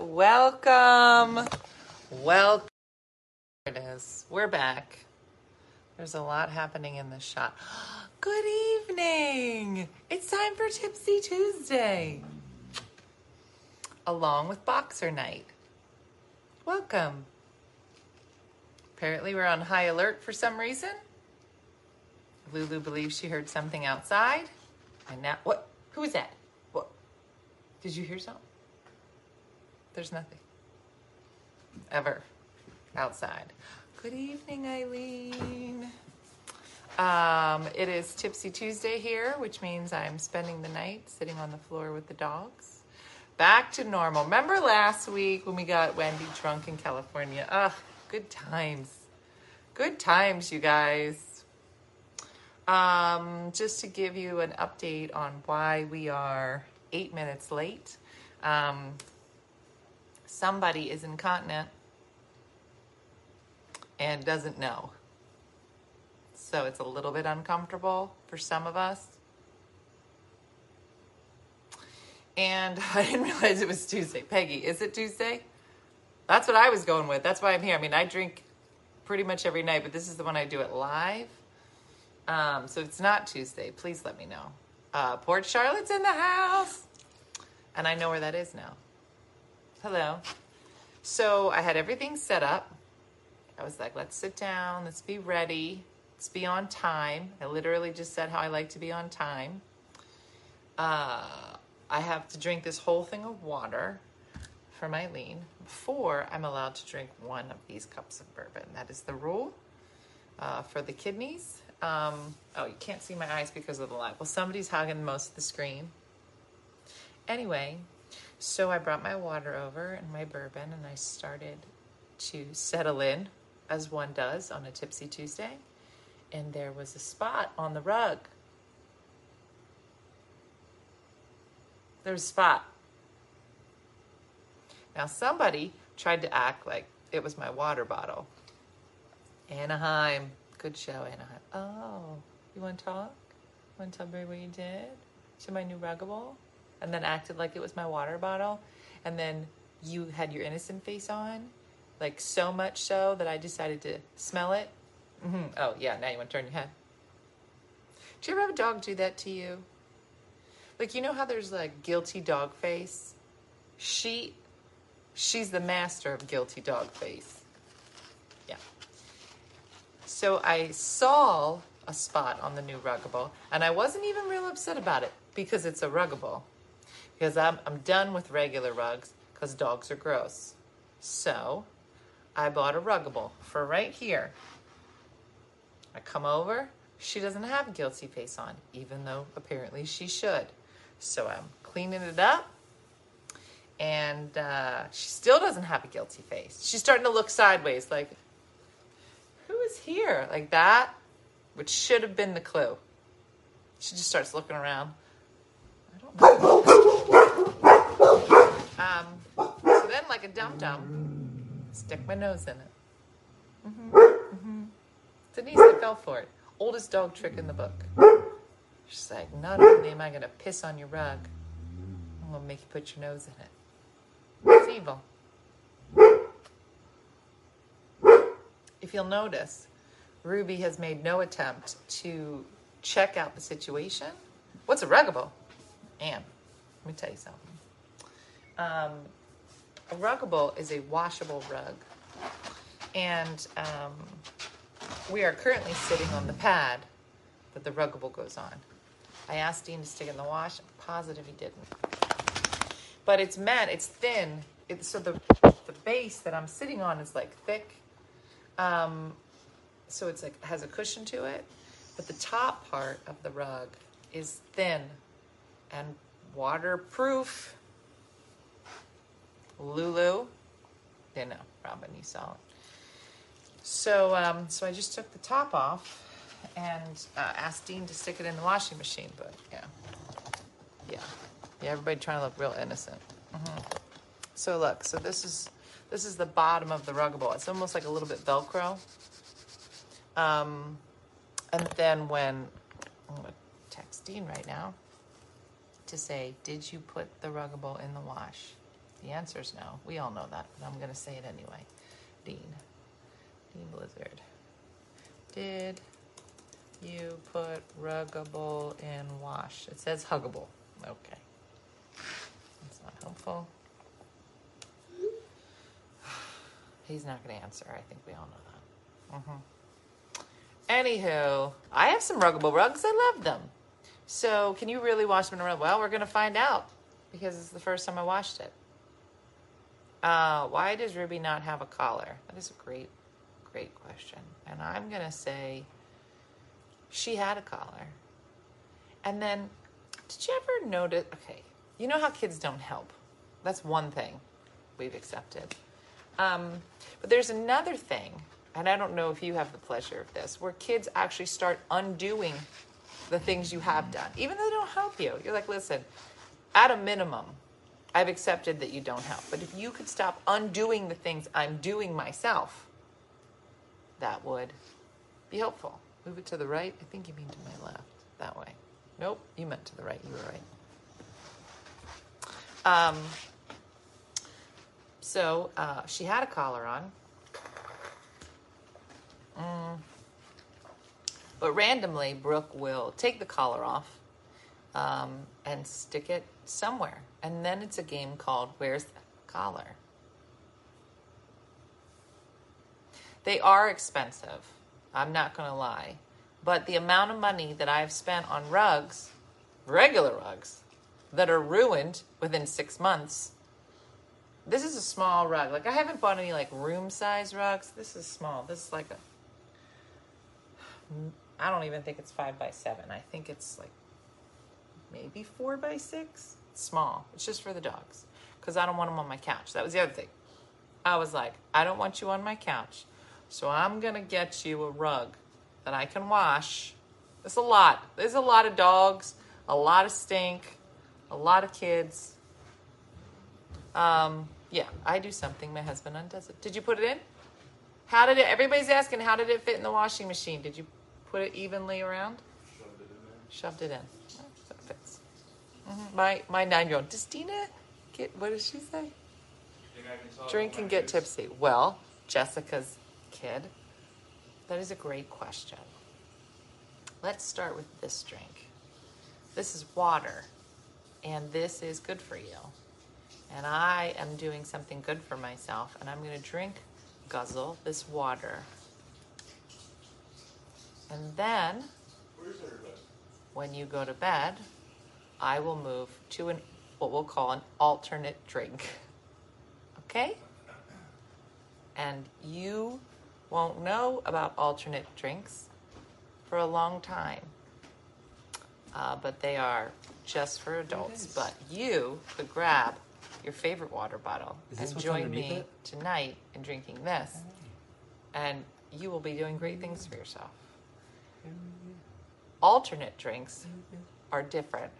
Welcome. Welcome. It is. We're back. There's a lot happening in this shot. Good evening. It's time for Tipsy Tuesday, along with Boxer Night. Welcome. Apparently, we're on high alert for some reason. Lulu believes she heard something outside. And now, what? Who was that? What? Did you hear something? There's nothing. Ever. Outside. Good evening, Eileen. Um, it is Tipsy Tuesday here, which means I'm spending the night sitting on the floor with the dogs. Back to normal. Remember last week when we got Wendy drunk in California? Ugh, good times. Good times, you guys. Um, just to give you an update on why we are eight minutes late. Um, somebody is incontinent and doesn't know. So it's a little bit uncomfortable for some of us. And I didn't realize it was Tuesday. Peggy, is it Tuesday? That's what I was going with. That's why I'm here. I mean, I drink pretty much every night, but this is the one I do it live. Um, so it's not Tuesday. Please let me know. Uh, Port Charlotte's in the house. And I know where that is now. Hello. So I had everything set up. I was like, let's sit down, let's be ready, let's be on time. I literally just said how I like to be on time. Uh, I have to drink this whole thing of water for my lean before I'm allowed to drink one of these cups of bourbon. That is the rule uh, for the kidneys. Um, oh, you can't see my eyes because of the light. Well, somebody's hogging most of the screen. Anyway, so I brought my water over and my bourbon and I started to settle in as one does on a Tipsy Tuesday. And there was a spot on the rug. There's a spot. Now, somebody tried to act like it was my water bottle. Anaheim. Good show, Anaheim. Oh, you want to talk? Want to tell me what you did to my new ruggable? And then acted like it was my water bottle. And then you had your innocent face on. Like so much so that I decided to smell it. hmm Oh, yeah, now you want to turn your head. Do you ever have a dog do that to you? Like, you know how there's like guilty dog face? She, she's the master of guilty dog face. Yeah. So I saw a spot on the new ruggable, and I wasn't even real upset about it because it's a ruggable. Because I'm, I'm done with regular rugs because dogs are gross. So I bought a ruggable for right here. I come over, she doesn't have a guilty face on, even though apparently she should. So I'm cleaning it up, and uh, she still doesn't have a guilty face. She's starting to look sideways, like, who is here? Like that, which should have been the clue. She just starts looking around. Um, so then, like a dum dum, stick my nose in it. Mm-hmm. Mm-hmm. Denise, I fell for it. Oldest dog trick in the book. She's like, not only am I going to piss on your rug, I'm going to make you put your nose in it. It's evil. If you'll notice, Ruby has made no attempt to check out the situation. What's a ruggable? Anne, let me tell you something. Um, a ruggable is a washable rug. And um, we are currently sitting on the pad that the ruggable goes on. I asked Dean to stick in the wash. I'm positive he didn't. But it's meant, it's thin. It, so the, the base that I'm sitting on is like thick. Um, so it's like has a cushion to it. But the top part of the rug is thin and waterproof. Lulu. Didn't know. Robin, you saw it. So, um, so I just took the top off and uh, asked Dean to stick it in the washing machine. But yeah, yeah, yeah. Everybody trying to look real innocent. hmm So look, so this is this is the bottom of the ruggable. It's almost like a little bit Velcro. Um, and then when I'm gonna text Dean right now to say, did you put the ruggable in the wash? The answer is no. We all know that, but I'm going to say it anyway. Dean. Dean Blizzard. Did you put ruggable in wash? It says huggable. Okay. That's not helpful. He's not going to answer. I think we all know that. hmm Anywho, I have some ruggable rugs. I love them. So, can you really wash rug? Well, we're going to find out because it's the first time I washed it. Uh, why does Ruby not have a collar? That is a great, great question. And I'm going to say she had a collar. And then, did you ever notice? Okay, you know how kids don't help. That's one thing we've accepted. Um, but there's another thing, and I don't know if you have the pleasure of this, where kids actually start undoing the things you have done, even though they don't help you. You're like, listen, at a minimum, I've accepted that you don't help. But if you could stop undoing the things I'm doing myself, that would be helpful. Move it to the right. I think you mean to my left. That way. Nope, you meant to the right. You were right. Um, so uh, she had a collar on. Mm. But randomly, Brooke will take the collar off um, and stick it somewhere. And then it's a game called Where's the Collar? They are expensive. I'm not going to lie. But the amount of money that I've spent on rugs, regular rugs, that are ruined within six months. This is a small rug. Like, I haven't bought any like room size rugs. This is small. This is like a. I don't even think it's five by seven. I think it's like maybe four by six. It's small. It's just for the dogs because I don't want them on my couch. That was the other thing. I was like, I don't want you on my couch. So I'm going to get you a rug that I can wash. There's a lot. There's a lot of dogs, a lot of stink, a lot of kids. Um, yeah, I do something. My husband undoes it. Did you put it in? How did it? Everybody's asking, how did it fit in the washing machine? Did you put it evenly around? Shoved it in. Shoved it in. It fits. hmm My my nine year old. Does Dina get? What does she say? Drink and get tipsy. Well, Jessica's kid. That is a great question. Let's start with this drink. This is water, and this is good for you. And I am doing something good for myself, and I'm going to drink, guzzle this water. And then, when you go to bed, I will move to an what we'll call an alternate drink. Okay? And you won't know about alternate drinks for a long time. Uh, but they are just for adults. But you could grab your favorite water bottle and join me it? tonight in drinking this. And you will be doing great things for yourself. Alternate drinks are different.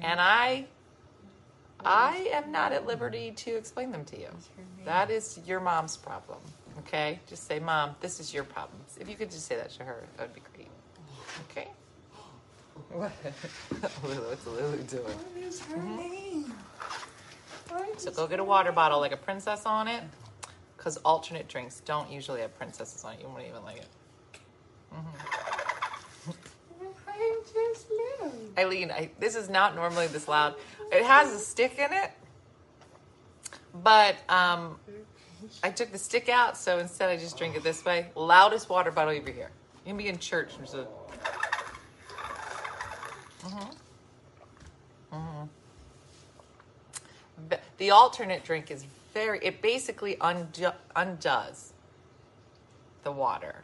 and I I am not at liberty to explain them to you. That is your mom's problem. Okay? Just say, Mom, this is your problem. If you could just say that to her, that would be great. Okay? What? Lulu, what's Lulu doing? What is her mm-hmm. name? So go get a water bottle like a princess on it. Because alternate drinks don't usually have princesses on it. You won't even like it. Just little. Eileen, I, this is not normally this loud. It has a stick in it, but um, I took the stick out, so instead I just drink it this way. Loudest water bottle over here. You can be in church. There's a. Mhm. Mhm. The alternate drink is very. It basically undo, undoes the water,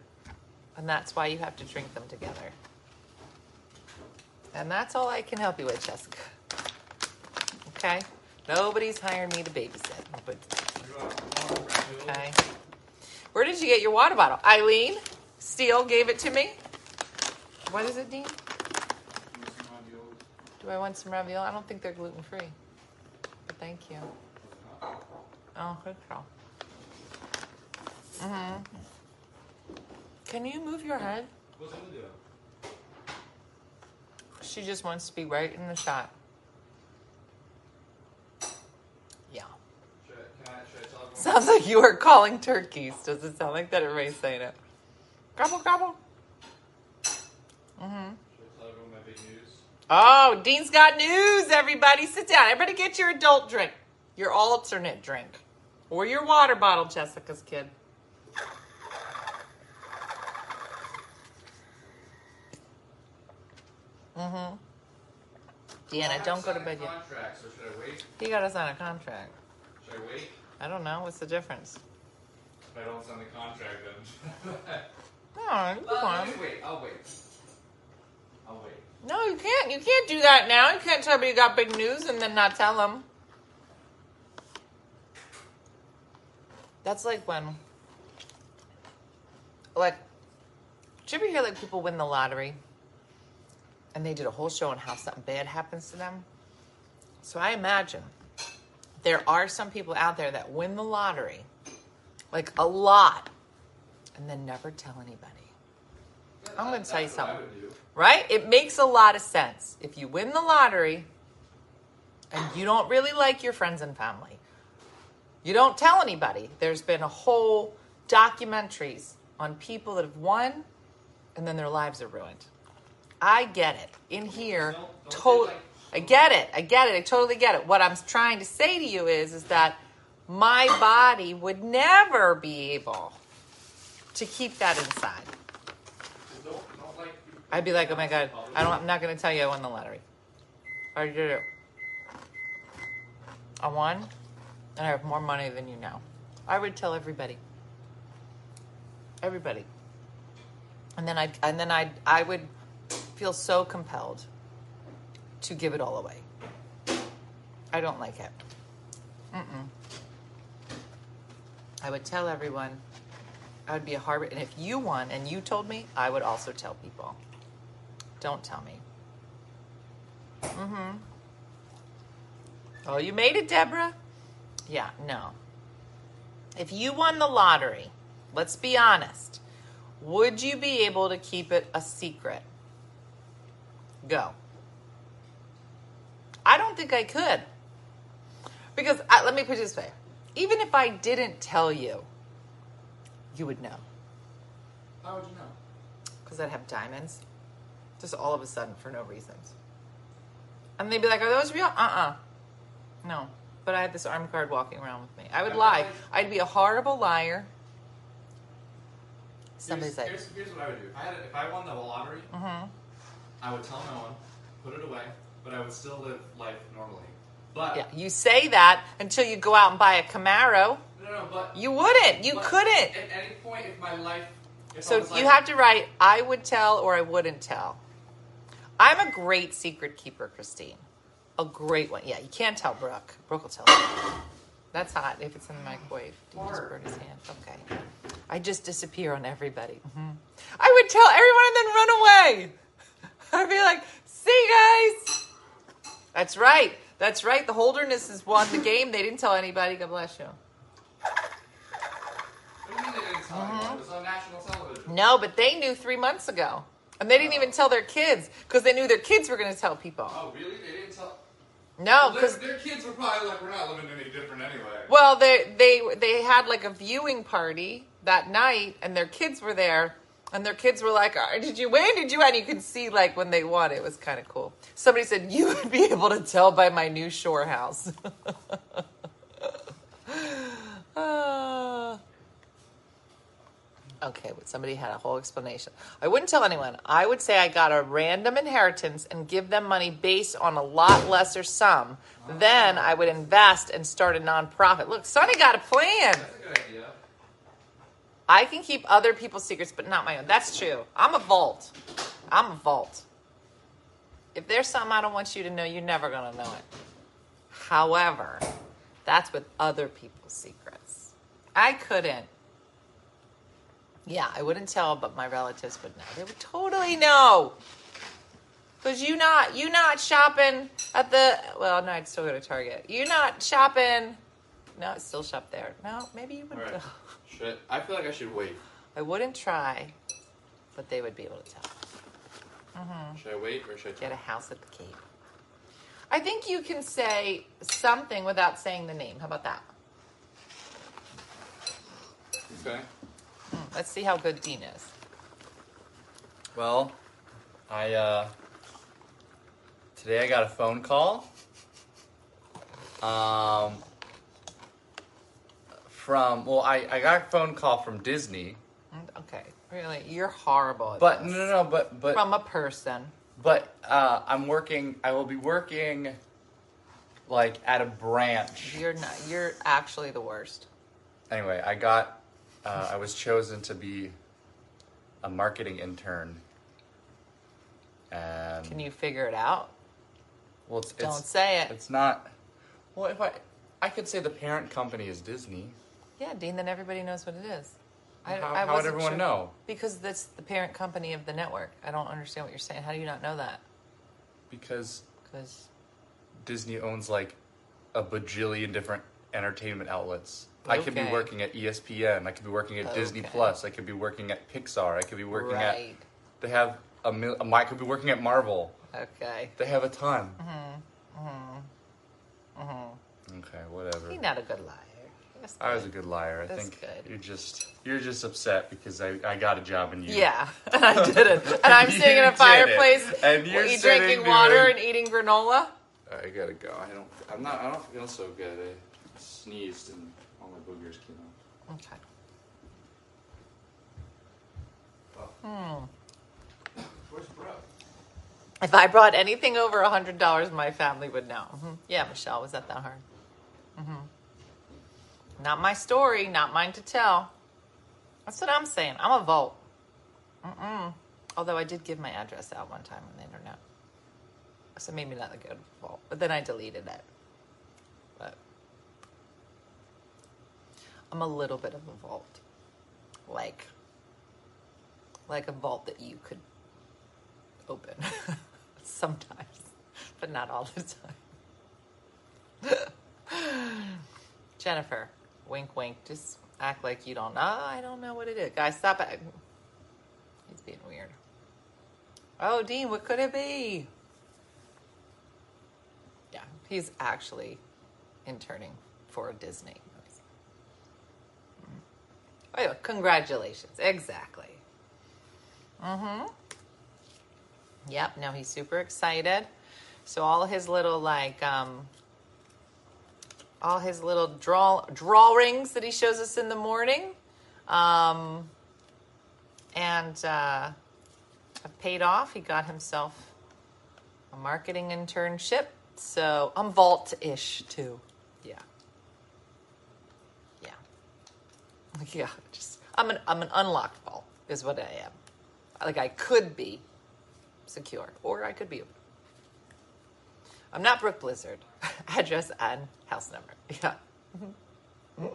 and that's why you have to drink them together. And that's all I can help you with, Jessica. Okay? Nobody's hired me to babysit. Okay. Where did you get your water bottle? Eileen Steele gave it to me. What is it, Dean? Do I want some ravioli? I don't think they're gluten free. But thank you. I don't think so. Mm-hmm. Can you move your head? What's gonna do? She just wants to be right in the shot. Yeah. Sounds like you are calling turkeys. Does it sound like that? Everybody's saying it. Gobble, gobble. Mm-hmm. Oh, Dean's got news, everybody. Sit down. Everybody get your adult drink, your alternate drink or your water bottle, Jessica's kid. Mm-hmm. Deanna, don't go to bed yet. Contract, so should I wait? He got us on a contract. Should I wait? I don't know. What's the difference? If I don't sign the contract, then. Oh, come Well, on. let me wait. I'll wait. I'll wait. No, you can't. You can't do that now. You can't tell me you got big news and then not tell them. That's like when, like, did you ever hear like people win the lottery, and they did a whole show on how something bad happens to them? So I imagine there are some people out there that win the lottery, like a lot, and then never tell anybody. I'm gonna tell you something. Right? It makes a lot of sense. If you win the lottery and you don't really like your friends and family, you don't tell anybody. There's been a whole documentaries on people that have won and then their lives are ruined. I get it. In here, Don't- don't to- say, like- I get it. I get it. I totally get it. What I'm trying to say to you is is that my body would never be able to keep that inside. Don't, don't like. I'd be like, oh my god, I don't. I'm not going to tell you I won the lottery. I did it. I won, and I have more money than you now. I would tell everybody. Everybody. And then I, and then I, I would feel so compelled to give it all away. I don't like it. Mm-mm. I would tell everyone. I would be a harbor, and if you won and you told me, I would also tell people. Don't tell me. Mm-hmm. Oh, you made it, Deborah? Yeah, no. If you won the lottery, let's be honest, would you be able to keep it a secret? Go. I don't think I could. Because I, let me put it this way even if I didn't tell you, you would know. How would you know? Because I'd have diamonds. Just all of a sudden for no reasons. And they'd be like, Are those real? Uh uh No. But I had this arm card walking around with me. I would lie. I'd be a horrible liar. Somebody's here's, like, here's, here's what I would do. If I had, if I won the lottery, mm-hmm. I would tell no one, put it away, but I would still live life normally. But Yeah, you say that until you go out and buy a Camaro. no, no, but You wouldn't. You couldn't. At any point, if my life, if So you like, have to write, I would tell or I wouldn't tell. I'm a great secret keeper, Christine. A great one. Yeah, you can't tell Brooke. Brooke will tell you. That's hot if it's in the microwave. Did you just burn his hand? Okay. I just disappear on everybody. Mhm. I would tell everyone and then run away. I'd be like, see you guys. That's right. That's right. The Holderness has won the game. They didn't tell anybody. God bless you. What do you mean they didn't tell anyone? It was on national television. No, but they knew three months ago. And they didn't even tell their kids because they knew their kids were going to tell people. Oh, really? They didn't tell. No, Well, their, because their kids were probably like, we're not living any different anyway. well, they they they had like a viewing party that night, and their kids were there, and their kids were like, "Uh, "Did you win? Did you?" win?" you could see like when they won, it was kind of cool. Somebody said you would be able to tell by my new shore house. Ah. Okay, but somebody had a whole explanation. I wouldn't tell anyone. I would say I got a random inheritance and give them money based on a lot lesser sum. Then I would invest and start a nonprofit. Look, Sonny got a plan. That's a good idea. I can keep other people's secrets, but not my own. That's true. I'm a vault. I'm a vault. If there's something I don't want you to know, you're never going to know it. However, that's with other people's secrets. I couldn't. Yeah, I wouldn't tell, but my relatives would know. They would totally know. Cause you not you not shopping at the well no I'd still go to Target. You not shopping. No, I'd still shop there. No, maybe you would. All right. Should I, I feel like I should wait. I wouldn't try, but they would be able to tell. Mm-hmm. Should I wait or should I Get a house at the Cape. I think you can say something without saying the name. How about that? Okay. Let's see how good Dean is. Well, I uh today I got a phone call. Um from well I, I got a phone call from Disney. Okay, really, you're horrible. At But this. no no no but but from a person. but uh I'm working I will be working like at a branch. You're not. You're actually the worst. Anyway, I got uh I was chosen to be a marketing intern. And Can you figure it out? well it's, Don't it's say it. It's not. Well, if I, I could say the parent company is Disney. Yeah, Dean. Then everybody knows what it is. I, how I how would everyone sure. know? Because that's the parent company of the network. I don't understand what you're saying. How do you not know that? Because Because Disney owns like a bajillion different entertainment outlets. I could be Okay. working at ESPN. I could be working at Disney Okay. Plus. I could be working at Pixar. I could be working at. right. They have a mil. Um, I could be working at Marvel. Okay. They have a ton. Mm-hmm. mm-hmm. mm-hmm. Okay, whatever. You're not a good liar. That's I was a good. liar. I That's think good. you're just you're just upset because I, I got a job and you Yeah, and I didn't. And I'm sitting in a did it. fireplace, And you're sitting drinking water doing- and eating granola. I gotta go. I don't. I'm not. I don't feel so good. I sneezed and all my boogers came out. Okay. Hmm. If I brought anything over a hundred dollars, my family would know. Mhm. Yeah, Michelle, was that that hard? hmm Not my story, not mine to tell. That's what I'm saying. I'm a vote. Mm-mm. Although I did give my address out one time on the internet, so maybe not a good vault. But then I deleted it. I'm a little bit of a vault, like like a vault that you could open sometimes, but not all the time. Jennifer, wink, wink. Just act like you don't know. I don't know what it is. Guys, stop it. He's being weird. Oh, Dean, what could it be? Yeah, he's actually interning for Disney. Oh, congratulations. Exactly. Mm-hmm. Yep, now he's super excited. So all his little like um all his little draw drawings that he shows us in the morning um and uh paid off. He got himself a marketing internship. So I'm vault-ish too. Yeah. Yeah. Yeah, just I'm an I'm an unlocked vault is what I am. Like I could be secure, or I could be. I'm not Brooke Blizzard. Address and house number. Yeah.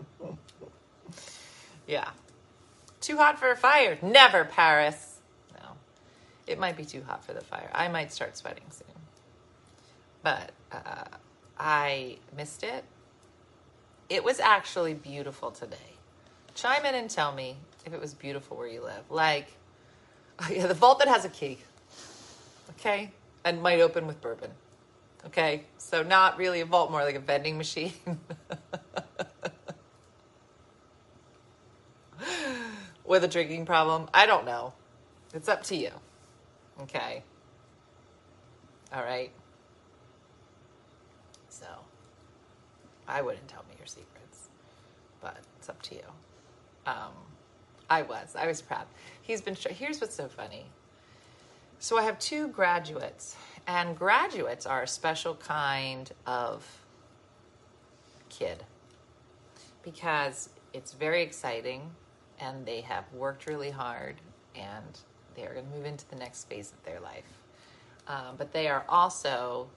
yeah. Too hot for a fire? Never, Paris. No. It might be too hot for the fire. I might start sweating soon. But uh, I missed it. It was actually beautiful today. Chime in and tell me if it was beautiful where you live. Like, yeah, the vault that has a key. Okay? And might open with bourbon. Okay? So, not really a vault, more like a vending machine. with a drinking problem. I don't know. It's up to you. Okay? All right? So, I wouldn't tell me your secrets, but it's up to you. Um, I was. I was proud. He's been. Here's what's so funny. So I have two graduates, and graduates are a special kind of kid because it's very exciting, and they have worked really hard, and they are going to move into the next phase of their life. Um, but they are also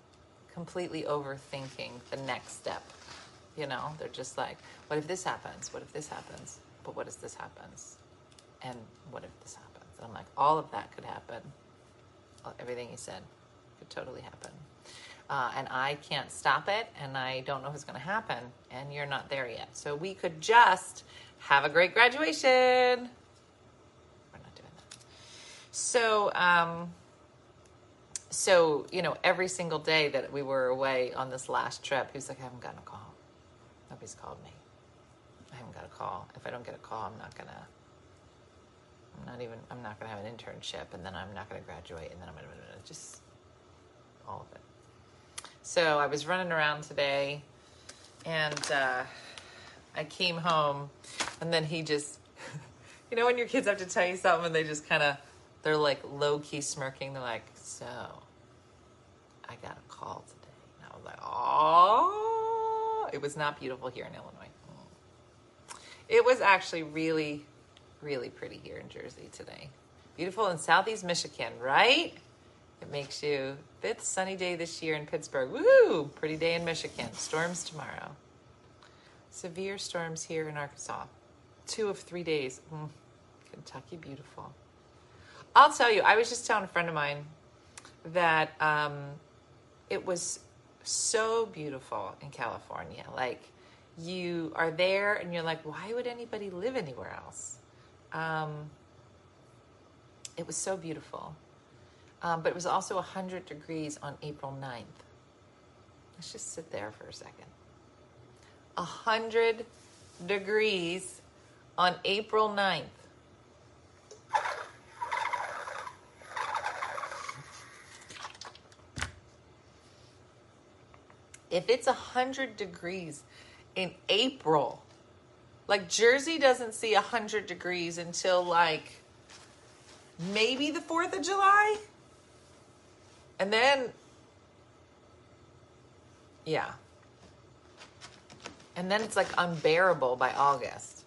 completely overthinking the next step. You know, they're just like, what if this happens? What if this happens? But what if this happens? And what if this happens? And I'm like, all of that could happen. Everything you said could totally happen. Uh, and I can't stop it, and I don't know what's going to happen, and you're not there yet. So we could just have a great graduation. We're not doing that. So, um, so you know, every single day that we were away on this last trip, he was like, "I haven't gotten a call. Nobody's called me. Got a call. If I don't get a call, I'm not gonna. I'm not even. I'm not gonna have an internship, and then I'm not gonna graduate, and then I'm gonna just all of it. So I was running around today, and uh, I came home, and then he just, you know, when your kids have to tell you something, and they just kind of, they're like low key smirking. They're like, "So, I got a call today," and I was like, "Oh, it was not beautiful here in Illinois." It was actually really, really pretty here in Jersey today. Beautiful in southeast Michigan, right? It makes you fifth sunny day this year in Pittsburgh. Woohoo! Pretty day in Michigan. Storms tomorrow. Severe storms here in Arkansas. Two of three days. Mm. Kentucky, beautiful. I'll tell you, I was just telling a friend of mine that um, it was so beautiful in California. Like, you are there and you're like, why would anybody live anywhere else? Um, it was so beautiful. Um, but it was also 100 degrees on April 9th. Let's just sit there for a second. 100 degrees on April 9th. If it's 100 degrees in April, like Jersey doesn't see 100 degrees until like maybe the 4th of July. And then, yeah. And then it's like unbearable by August.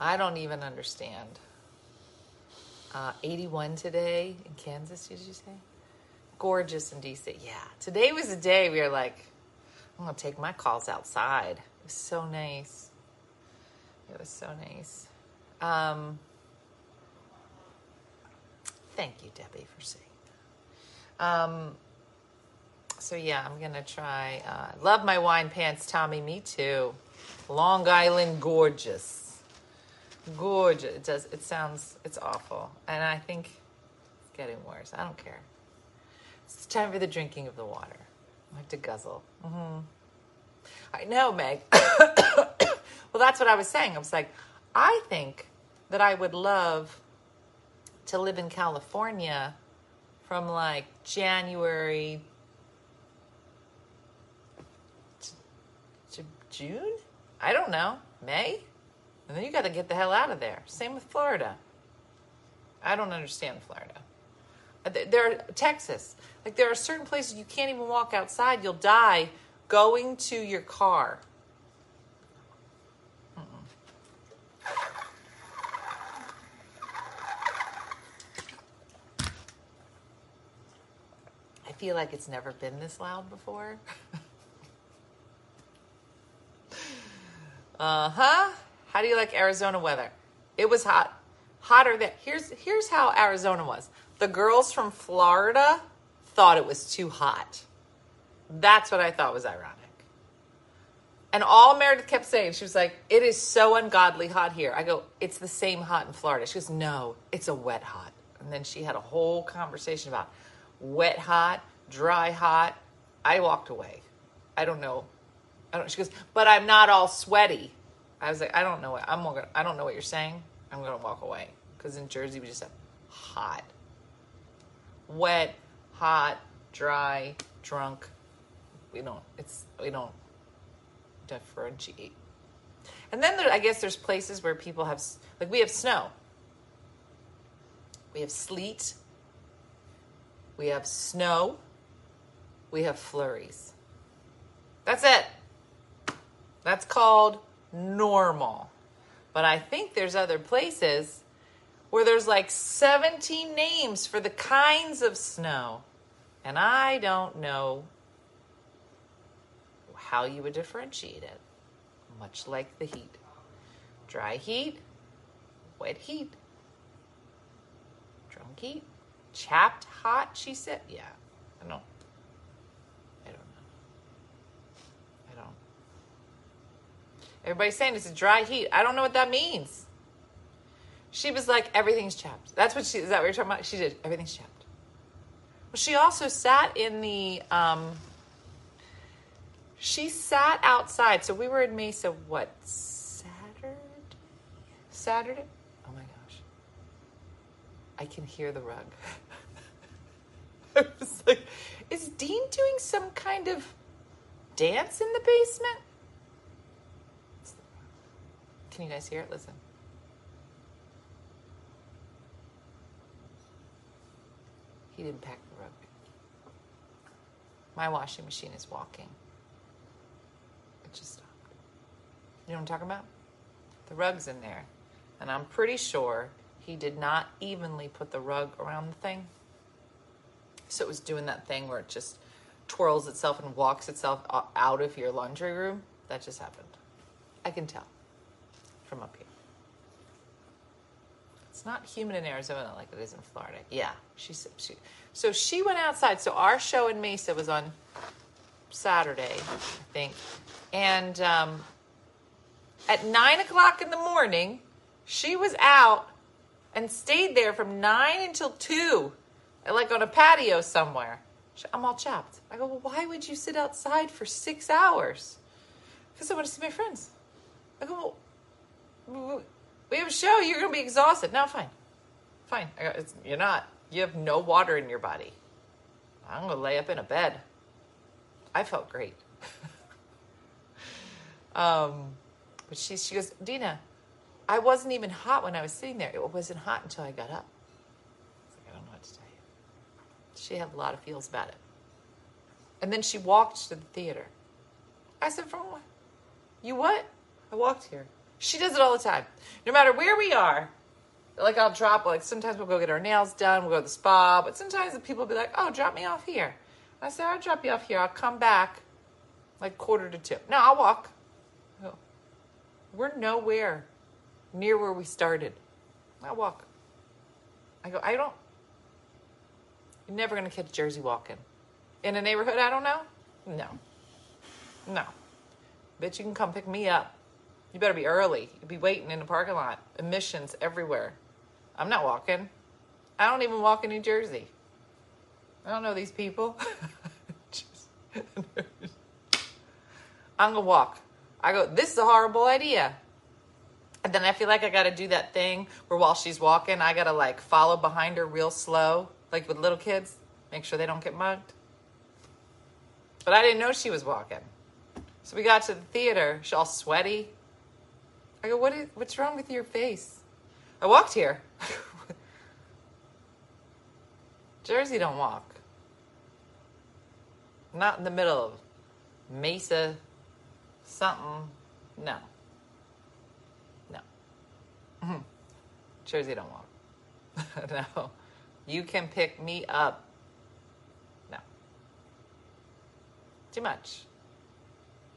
I don't even understand. Uh, 81 today in Kansas, did you say? Gorgeous in DC. Yeah. Today was a day we were like, I'm going to take my calls outside. Was so nice. It was so nice. Um, thank you, Debbie, for saying um, so yeah, I'm gonna try. Uh, love my wine pants, Tommy. Me too. Long Island, gorgeous, gorgeous. It does. It sounds. It's awful, and I think it's getting worse. I don't care. It's time for the drinking of the water. I have to guzzle. Mm-hmm. I know, Meg. well, that's what I was saying. I was like, I think that I would love to live in California from like January to, to June? I don't know. May? And then you got to get the hell out of there. Same with Florida. I don't understand Florida. There Texas. Like there are certain places you can't even walk outside. You'll die going to your car. I feel like it's never been this loud before. uh huh. How do you like Arizona weather? It was hot. Hotter than here's here's how Arizona was. The girls from Florida thought it was too hot. That's what I thought was ironic. And all Meredith kept saying, she was like, it is so ungodly hot here. I go, it's the same hot in Florida. She goes, no, it's a wet hot. And then she had a whole conversation about wet hot, dry hot. I walked away. I don't know. I don't. She goes, but I'm not all sweaty. I was like, I don't know what I'm gonna. I don't know what you're saying. I'm gonna walk away because in Jersey we just have hot, wet, hot, dry, drunk. We don't. It's we don't differentiate. And then there, I guess there's places where people have like we have snow. We have sleet. We have snow. We have flurries. That's it. That's called normal. But I think there's other places where there's like 17 names for the kinds of snow. And I don't know how you would differentiate it, much like the heat. Dry heat, wet heat, drunk heat, chapped hot, she said. Yeah, I don't. I don't know. I don't. Everybody's saying it's a dry heat. I don't know what that means. She was like, everything's chapped. That's what she, is that what you're talking about? She did, everything's chapped. Well, she also sat in the, um, she sat outside. So we were in Mesa, what, Saturday? Saturday. Oh my gosh. I can hear the rug. I was like, is Dean doing some kind of dance in the basement? Can you guys hear it? Listen. He didn't pack the rug. My washing machine is walking. It just stopped. You know what I'm talking about? The rug's in there. And I'm pretty sure he did not evenly put the rug around the thing. So it was doing that thing where it just twirls itself and walks itself out of your laundry room. That just happened. I can tell from up here. It's not humid in Arizona like it is in Florida. Yeah, she she. So she went outside. So our show in Mesa was on Saturday, I think, and um, at nine o'clock in the morning, she was out and stayed there from nine until two, like on a patio somewhere. I'm all chapped. I go, well, why would you sit outside for six hours? Because I want to see my friends. I go, well, we have a show. You're going to be exhausted. No, fine. Fine. I go, you're not. You have no water in your body. I'm going to lay up in a bed. I felt great. um, but she, she goes, Dina, I wasn't even hot when I was sitting there. It wasn't hot until I got up. I like, I don't know what to tell you. She had a lot of feels about it. And then she walked to the theater. I said, from what? You what? I walked here. She does it all the time. No matter where we are, like I'll drop, like sometimes we'll go get our nails done, we'll go to the spa, but sometimes the people will be like, oh, drop me off here. I say, I'll drop you off here. I'll come back like quarter to two. No, I'll walk. We're nowhere near where we started. I'll walk. I go, I don't. You're never going to catch Jersey walking. In a neighborhood I don't know? No. No. Bitch, you can come pick me up. You better be early. You'll be waiting in the parking lot. Emissions everywhere. I'm not walking. I don't even walk in New Jersey. I don't know these people. Just- I'm gonna walk. I go, this is a horrible idea. And then I feel like I gotta do that thing where while she's walking, I gotta like follow behind her real slow, like with little kids, make sure they don't get mugged. But I didn't know she was walking. So we got to the theater, she's all sweaty. I go, what is, what's wrong with your face? I walked here. Jersey don't walk. Not in the middle of Mesa something. No. No. Mhm. Jersey don't walk. no. You can pick me up. No. Too much.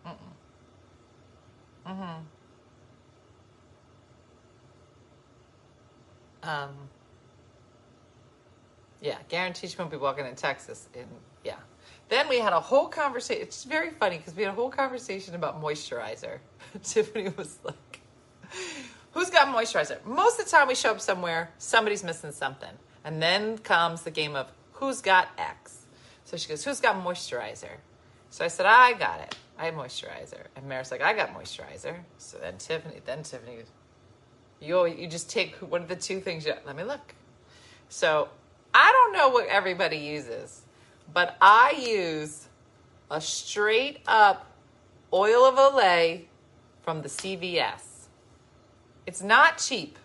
Mm-mm. Mm-hmm. Um, yeah, guaranteed she won't be walking in Texas. And yeah, then we had a whole conversation. It's very funny because we had a whole conversation about moisturizer. Tiffany was like, "Who's got moisturizer?" Most of the time, we show up somewhere, somebody's missing something, and then comes the game of who's got X. So she goes, "Who's got moisturizer?" So I said, "I got it. I have moisturizer." And Mary's like, "I got moisturizer." So then Tiffany, then Tiffany, you you just take one of the two things. You, let me look. So I don't know what everybody uses, but I use a straight up oil of Olay from the CVS. It's not cheap.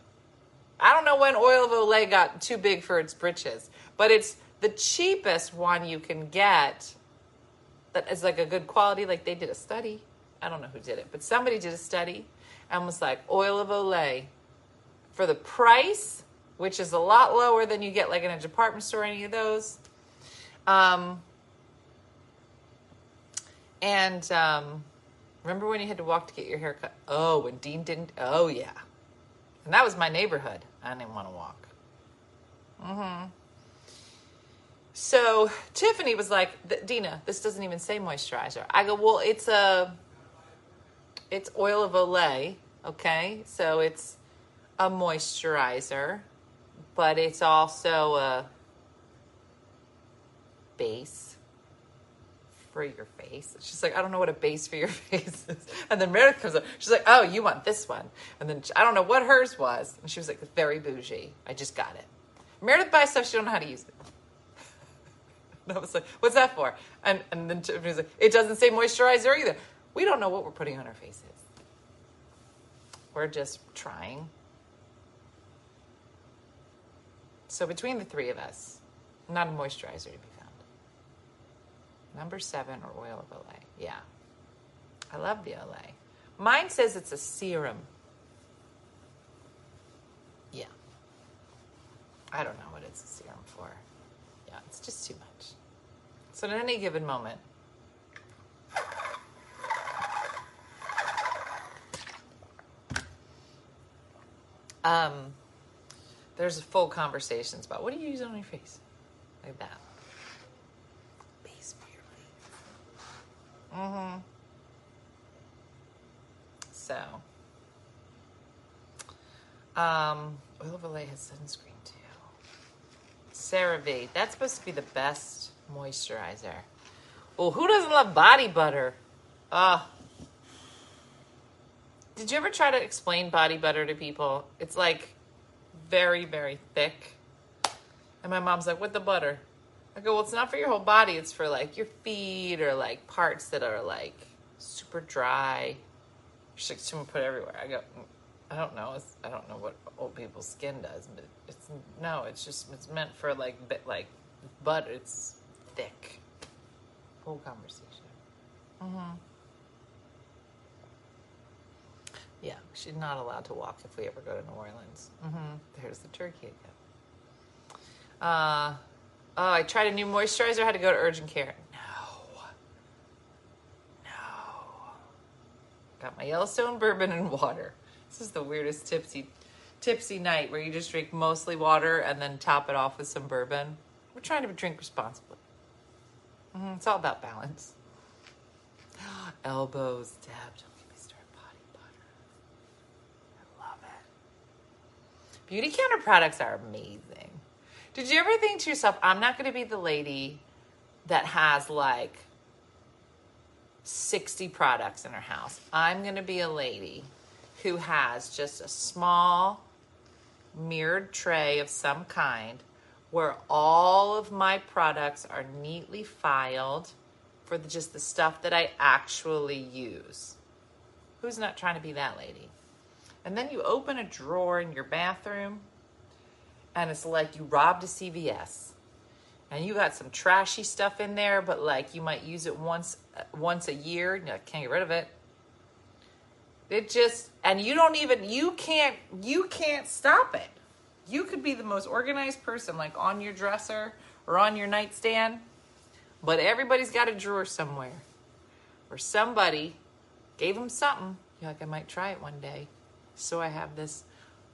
I don't know when oil of Olay got too big for its britches, but it's the cheapest one you can get that is like a good quality. Like they did a study. I don't know who did it, but somebody did a study and was like oil of Olay for the price, which is a lot lower than you get like in a department store, any of those. Um, and um, remember when you had to walk to get your hair cut? Oh, when Dean didn't. Oh, yeah. And that was my neighborhood. I didn't want to walk. Mm-hmm. So Tiffany was like, Dina, this doesn't even say moisturizer. I go, well, it's a, it's oil of Olay, okay? So it's a moisturizer, but it's also a base for your face. She's like, I don't know what a base for your face is. And then Meredith comes up. She's like, Oh, you want this one? And then I don't know what hers was. And she was like, Very bougie. I just got it. Meredith buys stuff she don't know how to use it. And I was like, What's that for? And and then Tiffany's like, It doesn't say moisturizer either. We don't know what we're putting on our faces. We're just trying. So between the three of us, not a moisturizer to be. Number seven or oil of Olay. Yeah. I love the Olay. Mine says it's a serum. Yeah. I don't know what it's a serum for. Yeah, it's just too much. So at any given moment, um, there's full conversations about what do you use on your face? Like that. Base for your face. Mm-hmm. So, um, Oil of Olay has sunscreen too. CeraVe, that's supposed to be the best moisturizer. Well, who doesn't love body butter? Ah. Did you ever try to explain body butter to people? It's like very, very thick. And my mom's like, what the butter? I go, well, it's not for your whole body. It's for like your feet or like parts that are like super dry. She's like, someone put everywhere. I go, "Mm, I don't know. It's, I don't know what old people's skin does, but it's no. It's just it's meant for like bit like but It's thick. Whole conversation. Mm-hmm. Yeah, she's not allowed to walk if we ever go to New Orleans. Mm-hmm. There's the turkey again. Uh, oh, I tried a new moisturizer. Had to go to urgent care. No, no. Got my Yellowstone bourbon and water. This is the weirdest tipsy, tipsy night where you just drink mostly water and then top it off with some bourbon. We're trying to drink responsibly. Mhm, It's all about balance. Elbows, Deb. Don't me. Body butter. I love it. Beauty counter products are amazing. Did you ever think to yourself, I'm not going to be the lady that has like 60 products in her house? I'm going to be a lady who has just a small mirrored tray of some kind where all of my products are neatly filed for the, just the stuff that I actually use. Who's not trying to be that lady? And then you open a drawer in your bathroom and it's like you robbed a CVS. And you got some trashy stuff in there, but like you might use it once uh, once a year, and you can't get rid of it. It just and you don't even you can't you can't stop it. You could be the most organized person like on your dresser or on your nightstand, but everybody's got a drawer somewhere. Or somebody gave them something. You're like, I might try it one day. So I have this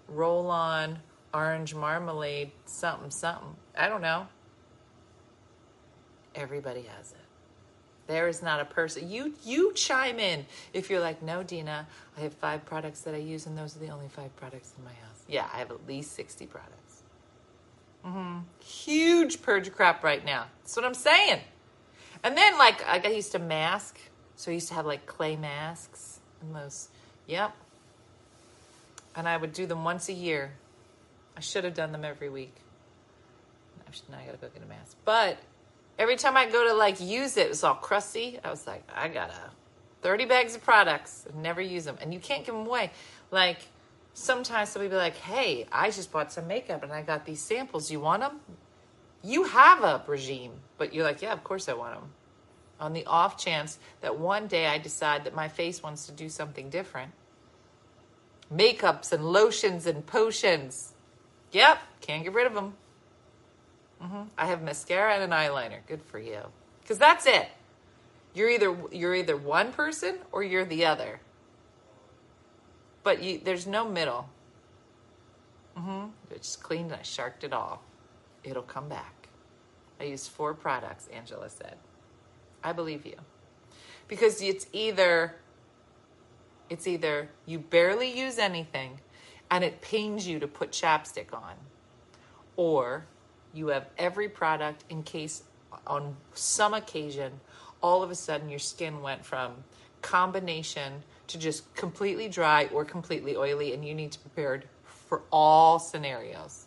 roll on orange marmalade something something. I don't know. Everybody has it. There is not a person. You you chime in if you're like, no, Dina, I have five products that I use, and those are the only five products in my house. Yeah, I have at least sixty products. Mm-hmm. Huge purge crap right now. That's what I'm saying. And then like I used to mask, so I used to have like clay masks and those. Yep. And I would do them once a year. I should have done them every week. Now I gotta go get a mask. But every time I go to like use it, it was all crusty. I was like, I gotta 30 bags of products and never use them. And you can't give them away. Like sometimes somebody be like, hey, I just bought some makeup and I got these samples. You want them? You have a regime, but you're like, yeah, of course I want them. On the off chance that one day I decide that my face wants to do something different. Makeups and lotions and potions. Yep, can't get rid of them. hmm I have mascara and an eyeliner. Good for you. Because that's it. You're either you're either one person or you're the other. But you, there's no middle. hmm I just cleaned and I sharked it all. It'll come back. I used four products, Angela said. I believe you. Because it's either it's either you barely use anything and it pains you to put chapstick on, or you have every product in case on some occasion all of a sudden your skin went from combination to just completely dry or completely oily, and you need to be prepared for all scenarios.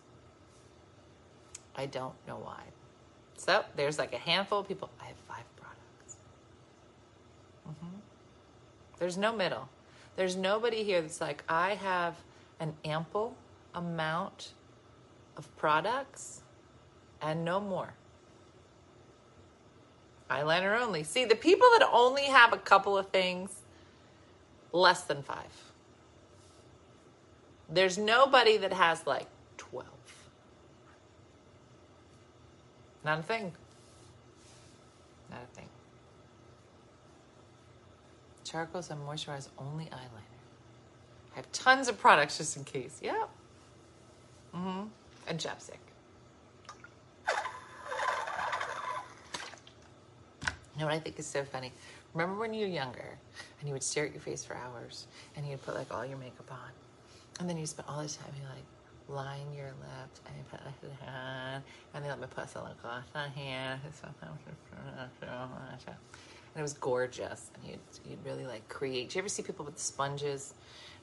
I don't know why. So there's like a handful of people. I have five products. Mhm. There's no middle. There's nobody here that's like, I have an ample amount of products and no more. Eyeliner only. See, the people that only have a couple of things, less than five. There's nobody that has like 12. Not a thing. Not a thing. Charcoals and moisturize only eyeliner. I have tons of products just in case. Yep. Mm-hmm. And chapstick. You know what I think is so funny? Remember when you were younger and you would stare at your face for hours and you'd put like all your makeup on and then you spent all this time you like line your lips and you put like hand and then let me put some gloss on here and it was gorgeous and you'd, you'd really like create do you ever see people with sponges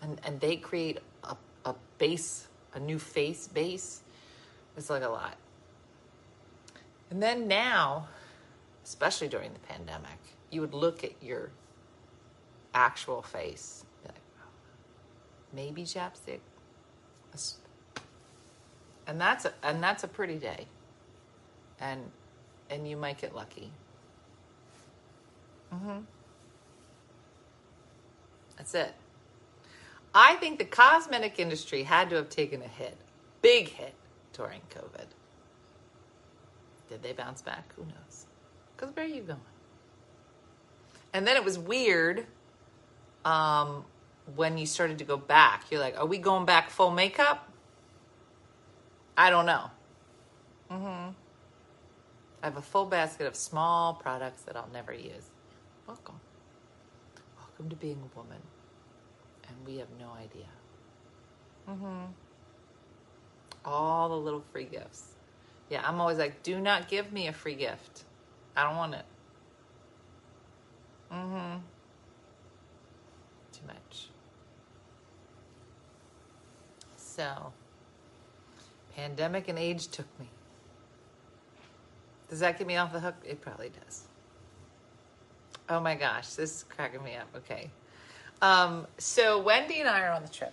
and, and they create a, a base a new face base. It's like a lot. And then now especially during the pandemic you would look at your actual face. Like "Oh, maybe chapstick and that's a, and that's a pretty day. And and you might get lucky. Mm-hmm. that's it i think the cosmetic industry had to have taken a hit big hit during covid did they bounce back who knows because where are you going and then it was weird um, when you started to go back. You're like, are we going back full makeup? I don't know. Mm-hmm. I have a full basket of small products that I'll never use. Welcome. Welcome to being a woman. We have no idea. Mm-hmm. All the little free gifts. Yeah, I'm always like, do not give me a free gift. I don't want it. Mm-hmm. Too much. So, pandemic and age took me. Does that get me off the hook? It probably does. Oh my gosh, this is cracking me up. Okay. Um, so, Wendy and I are on the trip.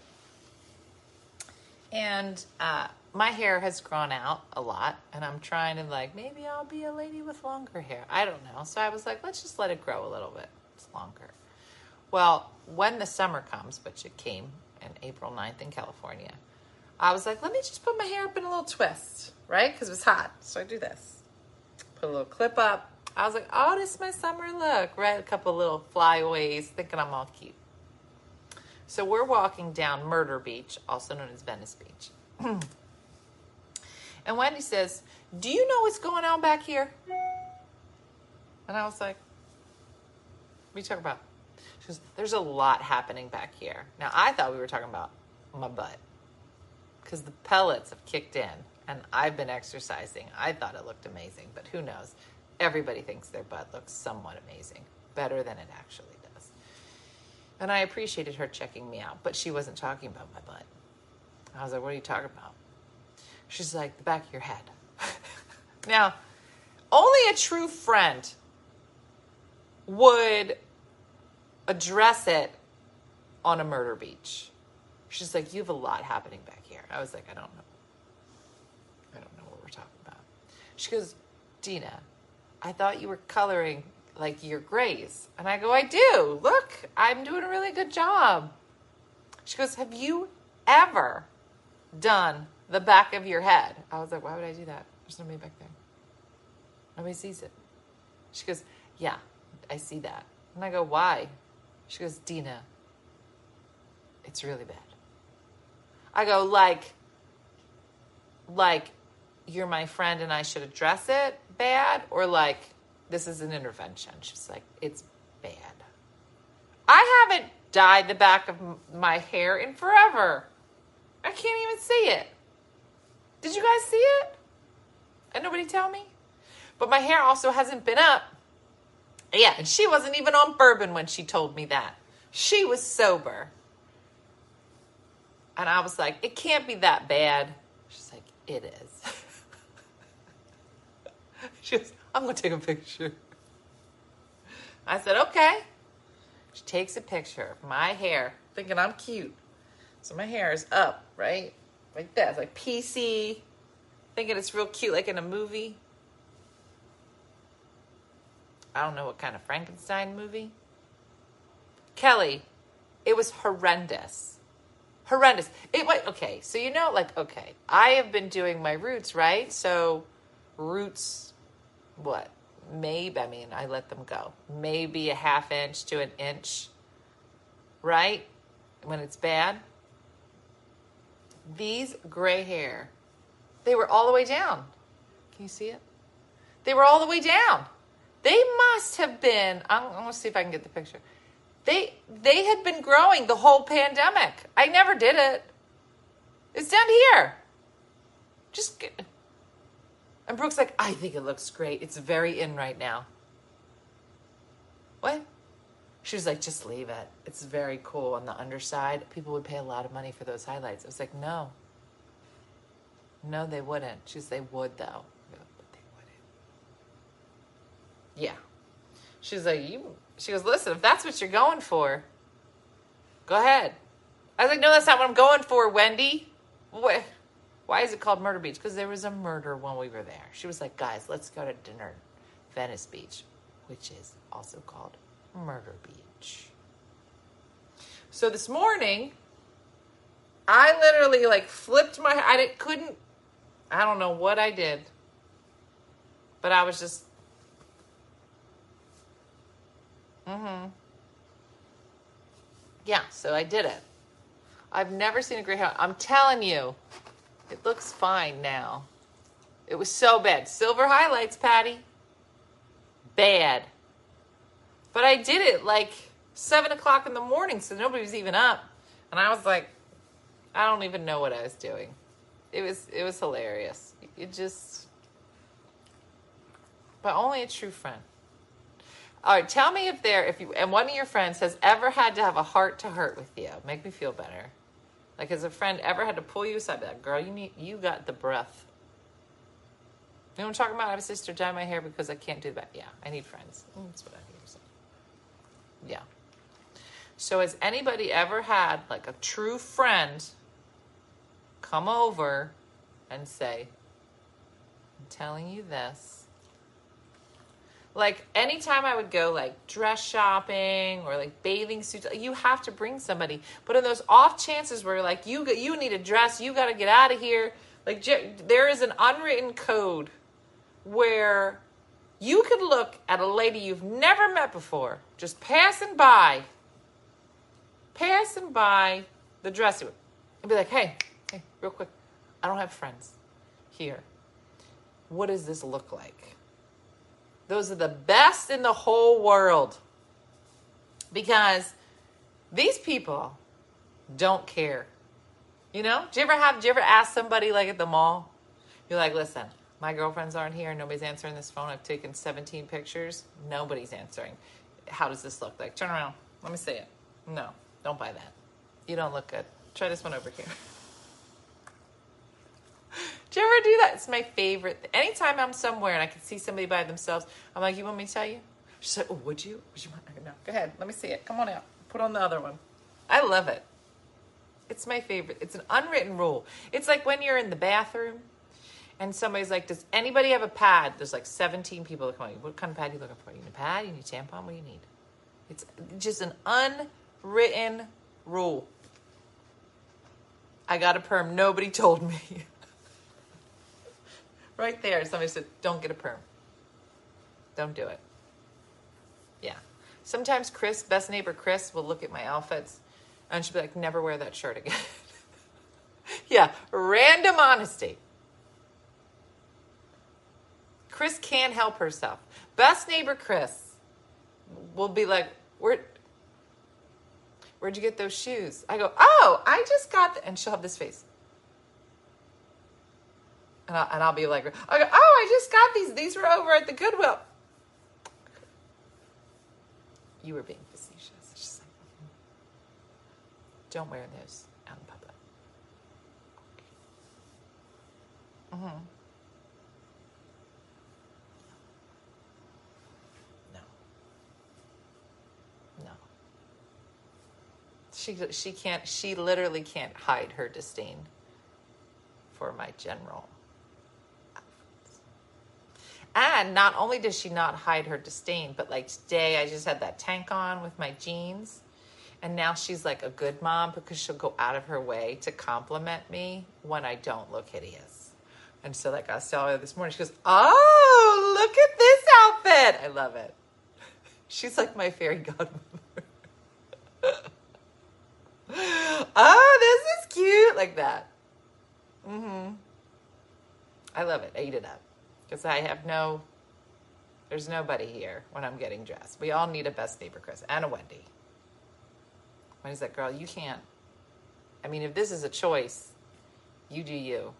And uh, my hair has grown out a lot, and I'm trying to like maybe I'll be a lady with longer hair. I don't know. So I was like, let's just let it grow a little bit. It's longer. Well, when the summer comes, which it came in April 9th in California, I was like, let me just put my hair up in a little twist, right? Because it was hot. So I do this. Put a little clip up. I was like, oh, this is my summer look, right? A couple little flyaways, thinking I'm all cute. So we're walking down Murder Beach, also known as Venice Beach. and Wendy says, Do you know what's going on back here? And I was like, What are you talking about? She goes, There's a lot happening back here. Now, I thought we were talking about my butt because the pellets have kicked in and I've been exercising. I thought it looked amazing, but who knows? Everybody thinks their butt looks somewhat amazing, better than it actually. And I appreciated her checking me out, but she wasn't talking about my butt. I was like, What are you talking about? She's like, The back of your head. now, only a true friend would address it on a murder beach. She's like, You have a lot happening back here. I was like, I don't know. I don't know what we're talking about. She goes, Dina, I thought you were coloring like your grays. And I go, I do. Look, I'm doing a really good job. She goes, Have you ever done the back of your head? I was like, Why would I do that? There's nobody back there. Nobody sees it. She goes, Yeah, I see that. And I go, Why? She goes, Dina, it's really bad. I go, like, like you're my friend and I should address it bad, or like this is an intervention. She's like, it's bad. I haven't dyed the back of my hair in forever. I can't even see it. Did you guys see it? And nobody tell me? But my hair also hasn't been up Yeah, and she wasn't even on bourbon when she told me that. She was sober. And I was like, it can't be that bad. She's like, it is. she goes, I'm going to take a picture. I said, okay. She takes a picture of my hair, thinking I'm cute. So my hair is up, right? Like that. Like PC, thinking it's real cute, like in a movie. I don't know what kind of Frankenstein movie. Kelly, it was horrendous. Horrendous. It went okay. So you know, like okay, I have been doing my roots right. So roots, what? Maybe I mean I let them go. Maybe a half inch to an inch, right? When it's bad. These gray hair, they were all the way down. Can you see it? They were all the way down. They must have been. I'm, gonna see if I can get the picture. They they had been growing the whole pandemic. I never did it. It's down here. Just get, and Brooke's like, I think it looks great. It's very in right now. What? She was like, just leave it. It's very cool on the underside. People would pay a lot of money for those highlights. I was like, no. No, they wouldn't. She was, they would though. But they wouldn't. Yeah. She's like, you. She goes, listen, if that's what you're going for, go ahead. I was like, no, that's not what I'm going for, Wendy. What? Why is it called Murder Beach? Because there was a murder when we were there. She was like, guys, let's go to dinner, Venice Beach, which is also called Murder Beach. So this morning, I literally like flipped my. I didn't, couldn't. I don't know what I did, but I was just Mm-hmm. Yeah, so I did it. I've never seen a hair. I'm telling you, it looks fine now. It was so bad. Silver highlights, Patty. Bad. But I did it like seven o'clock in the morning, so nobody was even up. And I was like, I don't even know what I was doing. It was it was hilarious. It just but only a true friend. All right, tell me if there, if you, and one of your friends has ever had to have a heart to heart with you. Make me feel better. Like, has a friend ever had to pull you aside? Like, girl, you need, you got the breath. You know what I'm talking about? I have a sister dye my hair because I can't do that. Yeah, I need friends. Mm, That's what I need. So. Yeah. So, has anybody ever had like a true friend come over and say, I'm telling you this? Like anytime I would go like dress shopping or like bathing suits, you have to bring somebody. But in those off chances where like you you need a dress, you got to get out of here. Like there is an unwritten code where you could look at a lady you've never met before, just passing by, passing by the dressing room, and be like, "Hey, hey, real quick, I don't have friends here. What does this look like?" Those are the best in the whole world. Because these people don't care. You know? Do you ever have, do you ever ask somebody like at the mall? You're like, listen, my girlfriends aren't here. Nobody's answering this phone. I've taken 17 pictures. Nobody's answering. How does this look like? Turn around. Let me see it. No, don't buy that. You don't look good. Try this one over here. Do you ever do that? It's my favorite. Anytime I'm somewhere and I can see somebody by themselves, I'm like, "You want me to tell you?" She's like, "Oh, would you? Would you want?" No, go ahead. Let me see it. Come on out. Put on the other one. I love it. It's my favorite. It's an unwritten rule. It's like when you're in the bathroom and somebody's like, "Does anybody have a pad?" There's like 17 people that come on. What kind of pad are you looking for? You need a pad? You need a tampon? What do you need? It's just an unwritten rule. I got a perm. Nobody told me. Right there, somebody said, "Don't get a perm. Don't do it." Yeah. Sometimes Chris, best neighbor Chris, will look at my outfits, and she'll be like, "Never wear that shirt again." yeah, random honesty. Chris can't help herself. Best neighbor Chris will be like, "Where?" Where'd you get those shoes? I go, oh, I just got, the-. and she'll have this face. And I'll, and I'll be like, I oh, I just got these. These were over at the Goodwill. You were being facetious. She's like, "Mhm." don't wear those out in public. Mm-hmm. She she can't. She literally can't hide her disdain for my general. And not only does she not hide her disdain, but like today, I just had that tank on with my jeans. And now she's like a good mom because she'll go out of her way to compliment me when I don't look hideous. And so, like I telling her this morning, she goes, Oh, look at this outfit. I love it. She's like my fairy godmother. oh, this is cute. Like that. Mm-hmm. I love it. I eat it up. Because I have no, there's nobody here when I'm getting dressed. We all need a best neighbor Chris and a Wendy. Wendy's like, girl, you can't. I mean, if this is a choice, you do you.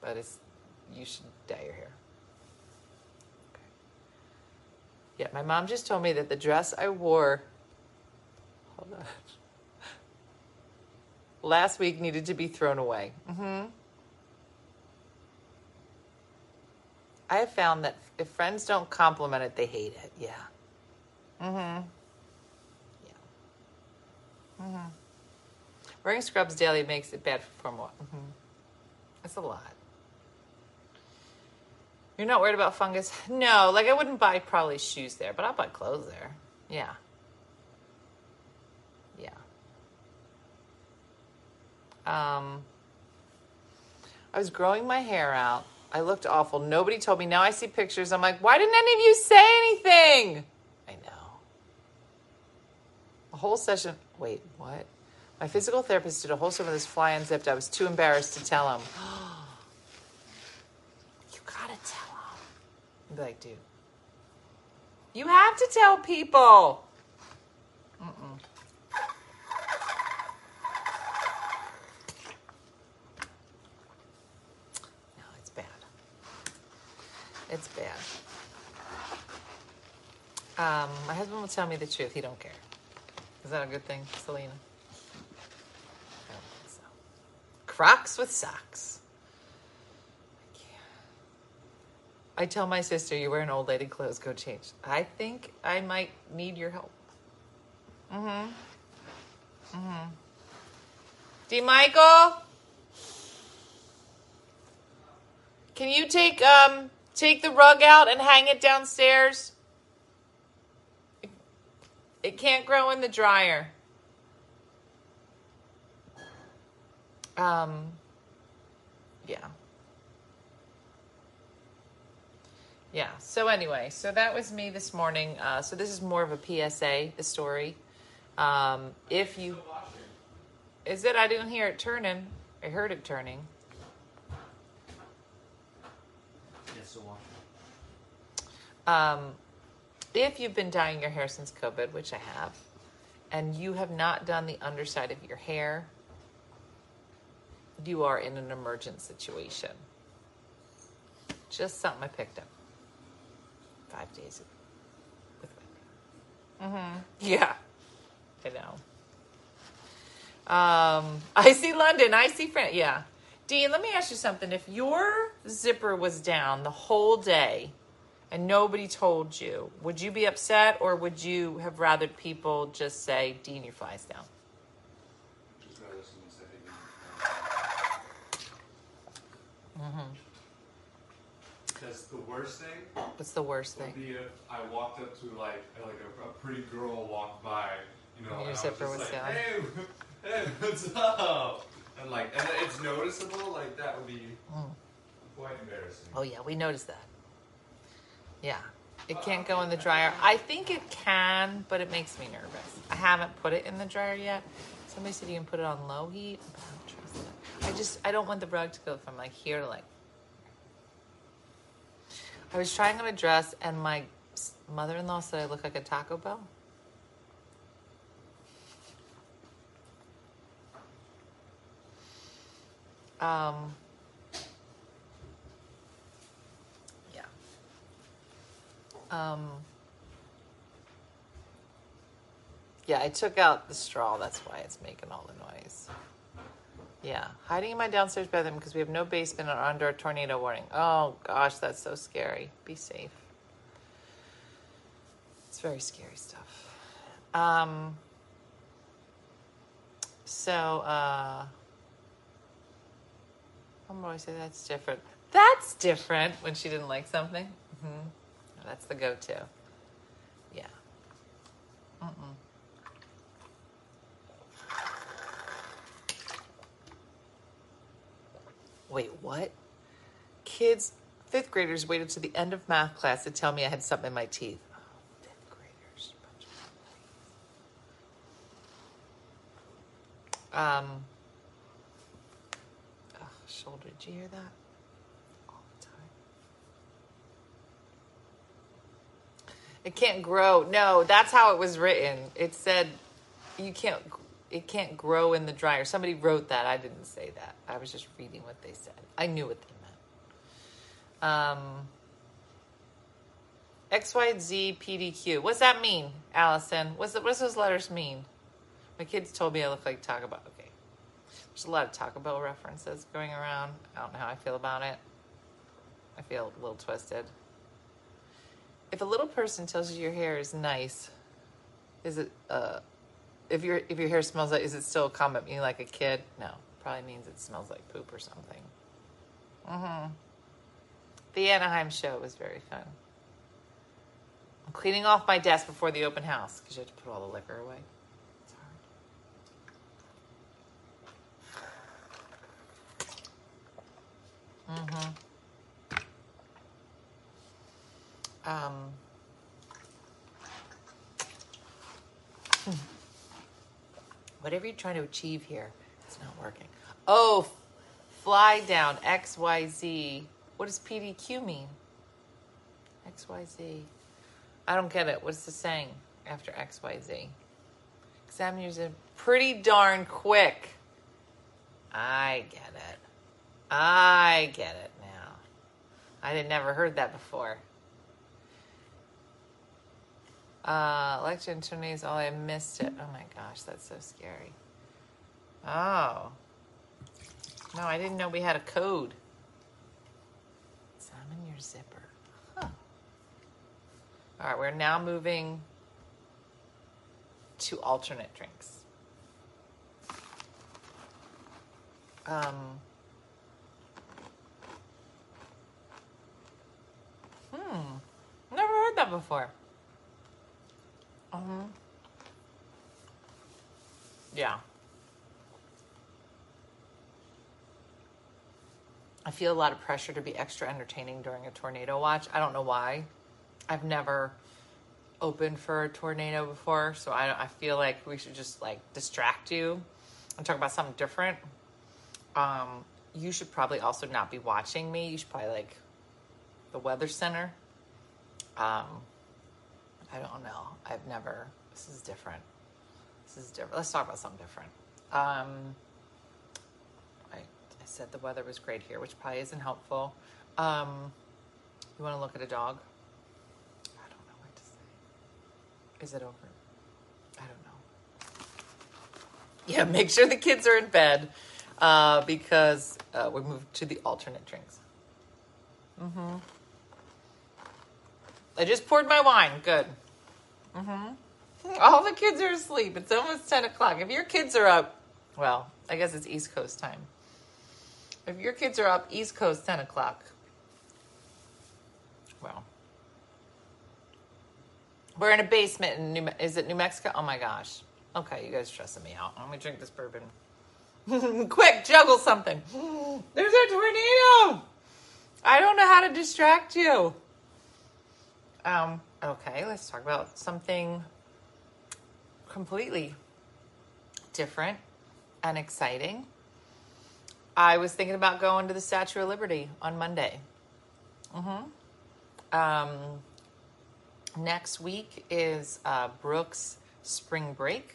But it's, you should dye your hair. Okay. Yeah, my mom just told me that the dress I wore, hold on, last week needed to be thrown away. Mm-hmm. I have found that if friends don't compliment it, they hate it. Yeah. Mm-hmm. Yeah. Mm-hmm. Wearing scrubs daily makes it bad for formal. Mm-hmm. That's a lot. You're not worried about fungus? No, like I wouldn't buy probably shoes there, but I'll buy clothes there. Yeah. Yeah. Um, I was growing my hair out. I looked awful. Nobody told me. Now I see pictures. I'm like, why didn't any of you say anything? I know. A whole session. Wait, what? My physical therapist did a whole session with this fly unzipped. I was too embarrassed to tell him. you gotta tell him. I'd be like, dude, you have to tell people. Mm-mm. No, it's bad. It's bad. Um, my husband will tell me the truth. He don't care. Is that a good thing, Selena? So. Crocs with socks. I. Tell my sister, "You wearing old lady clothes? Go change." I think I might need your help. Mm-hmm. Mm-hmm. D. Michael, can you take um take the rug out and hang it downstairs? It, can't grow in the dryer. Um. Yeah. Yeah. So anyway, so that was me this morning. Uh, so this is more of a PSA. The story. Um, if you is it? I didn't hear it turning. I heard it turning. Yes, still watching. Um, if you've been dyeing your hair since COVID, which I have, and you have not done the underside of your hair, you are in an emergent situation. Just something I picked up five days ago with Wendy. Mm-hmm. Yeah, I know. Um, I see London. I see France. Yeah. Dean, let me ask you something. If your zipper was down the whole day and nobody told you, would you be upset or would you have rather people just say, Dean, your fly's down? Just rather someone say, hey, Because the worst thing What's the worst thing? be if I walked up to like like a, a pretty girl walked by, you know, And your was like, down. Hey, hey, what's up? And like, and it's noticeable. Like that would be Mm. quite embarrassing. Oh, yeah, we noticed that. Yeah. It can't go in the dryer. I think it can, but it makes me nervous. I haven't put it in the dryer yet. Somebody said you can put it on low heat, I. I just, I don't want the rug to go from like here to like. I was trying on a dress, and my mother in law said I look like a Taco Bell. Um, Um, Yeah, I took out the straw. That's why it's making all the noise. Yeah, hiding in my downstairs bedroom because we have no basement are under a tornado warning. Oh gosh, that's so scary. Be safe. It's very scary stuff. Um. So, uh, I'm always say that's different. That's different when she didn't like something. hmm That's the go-to. Yeah. Mm-mm. Wait, what? Kids, fifth graders waited to the end of math class to tell me I had something in my teeth. Oh. Um. Oh, shoulder. Did you hear that? All the time. It can't grow. No, that's how it was written. It said you can't. It can't grow in the dryer. Somebody wrote that. I didn't say that. I was just reading what they said. I knew what they meant. Um. XYZ PDQ. What's that mean, Allison? What's the, what does those letters mean? My kids told me I look like Taco Bell. Okay. There's a lot of Taco Bell references going around. I don't know how I feel about it. I feel a little twisted. If a little person tells you your hair is nice, is it uh if your if your hair smells like is it still a comment meaning like a kid? No. Probably means it smells like poop or something. Mm-hmm. The Anaheim show was very fun. I'm cleaning off my desk before the open house because you have to put all the liquor away. It's hard. Mm-hmm. Um, hmm. whatever you're trying to achieve here, it's not working. Oh, fly down XYZ. What does PDQ mean? XYZ. I don't get it. What's the saying after XYZ? Exam years are pretty darn quick. I get it. I get it now. I had never heard that before. Uh, election attorneys, oh, I missed it. Oh my gosh, that's so scary. Oh. No, I didn't know we had a code. Examine your zipper. Huh. All right, we're now moving to alternate drinks. Um, hmm. Never heard that before. Um, yeah. I feel a lot of pressure to be extra entertaining during a tornado watch. I don't know why. I've never opened for a tornado before, so I, I feel like we should just like distract you and talk about something different. Um, you should probably also not be watching me. You should probably like the Weather Center. Um, I don't know. I've never. This is different. This is different. Let's talk about something different. Um, I, I said the weather was great here, which probably isn't helpful. Um, you want to look at a dog? I don't know what to say. Is it over? I don't know. Yeah, make sure the kids are in bed uh, because uh, we moved to the alternate drinks. Mm-hmm. I just poured my wine. Good. Mm-hmm. All the kids are asleep. It's almost 10 o'clock. If your kids are up, well, I guess it's East Coast time. If your kids are up East Coast 10 o'clock, well, we're in a basement in New, is it New Mexico? Oh my gosh. Okay, you guys stressing me out. Let me drink this bourbon. Quick, juggle something. There's a tornado. I don't know how to distract you. Um, okay, let's talk about something completely different and exciting. I was thinking about going to the Statue of Liberty on Monday. Mm-hmm. Um, next week is uh, Brooks' spring break.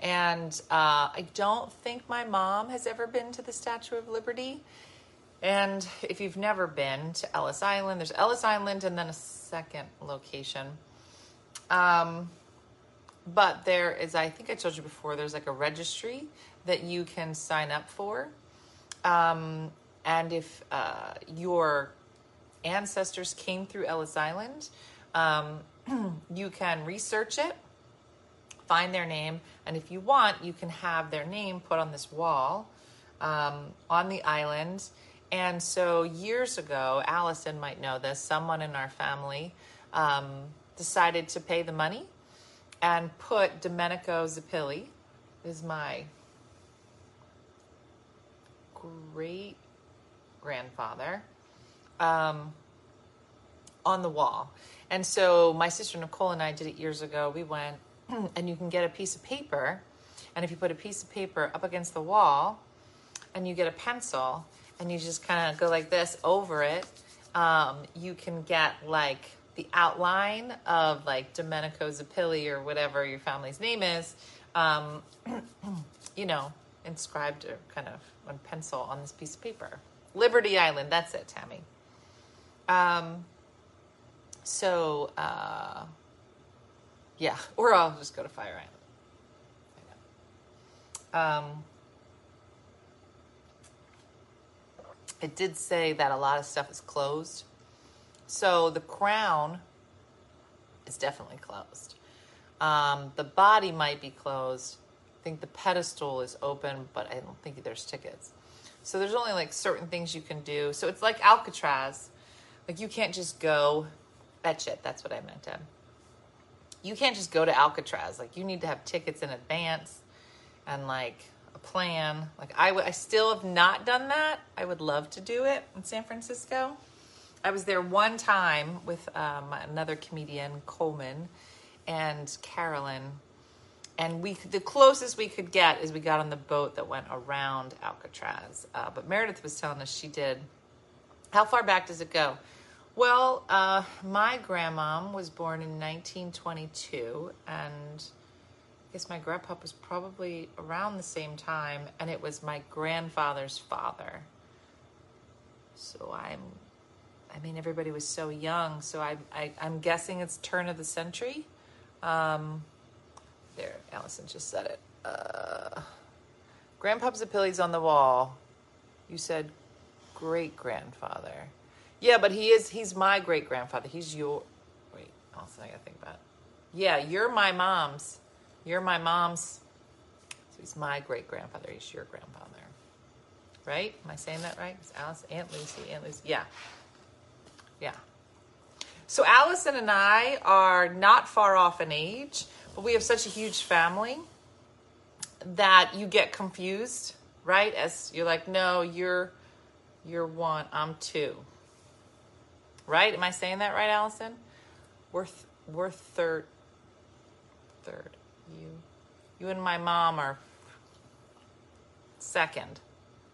And uh, I don't think my mom has ever been to the Statue of Liberty. And if you've never been to Ellis Island, there's Ellis Island and then a second location. Um, but there is, I think I told you before, there's like a registry that you can sign up for. Um, and if uh, your ancestors came through Ellis Island, um, you can research it, find their name, and if you want, you can have their name put on this wall um, on the island. And so years ago, Allison might know this, someone in our family um, decided to pay the money and put Domenico Zappilli, is my great grandfather, um, on the wall. And so my sister Nicole and I did it years ago. We went, and you can get a piece of paper, and if you put a piece of paper up against the wall, and you get a pencil, and you just kind of go like this over it, um, you can get like the outline of like Domenico Zappilli or whatever your family's name is, um, you know, inscribed or kind of on pencil on this piece of paper. Liberty Island, that's it, Tammy. Um, so, uh, yeah, or I'll just go to Fire Island. Um, it did say that a lot of stuff is closed. So the crown is definitely closed. Um, the body might be closed. I think the pedestal is open, but I don't think there's tickets. So there's only like certain things you can do. So it's like Alcatraz. Like you can't just go. fetch it. That's what I meant. Em. You can't just go to Alcatraz. Like you need to have tickets in advance and like a plan. Like I, w- I still have not done that. I would love to do it in San Francisco. I was there one time with um, another comedian, Coleman, and Carolyn, and we the closest we could get is we got on the boat that went around Alcatraz. Uh, but Meredith was telling us she did. How far back does it go? Well, uh, my grandmom was born in 1922, and I guess my grandpa was probably around the same time, and it was my grandfather's father. So I'm, I mean, everybody was so young, so I, I I'm guessing it's turn of the century. Um, there, Allison just said it. Uh, Grandpa Zappilli's on the wall. You said great grandfather. Yeah, but he is, he's my great grandfather. He's your, wait, Allison, I gotta think about it. Yeah, you're my mom's. You're my mom's. So he's my great grandfather. He's your grandfather. Right? Am I saying that right? It's Alice, Aunt Lucy, Aunt Lucy. Yeah. Yeah. So Allison and I are not far off in age, but we have such a huge family that you get confused, right? As you're like, no, you're you're one, I'm two. Right? Am I saying that right, Allison? We're th- we're third third. You you and my mom are second,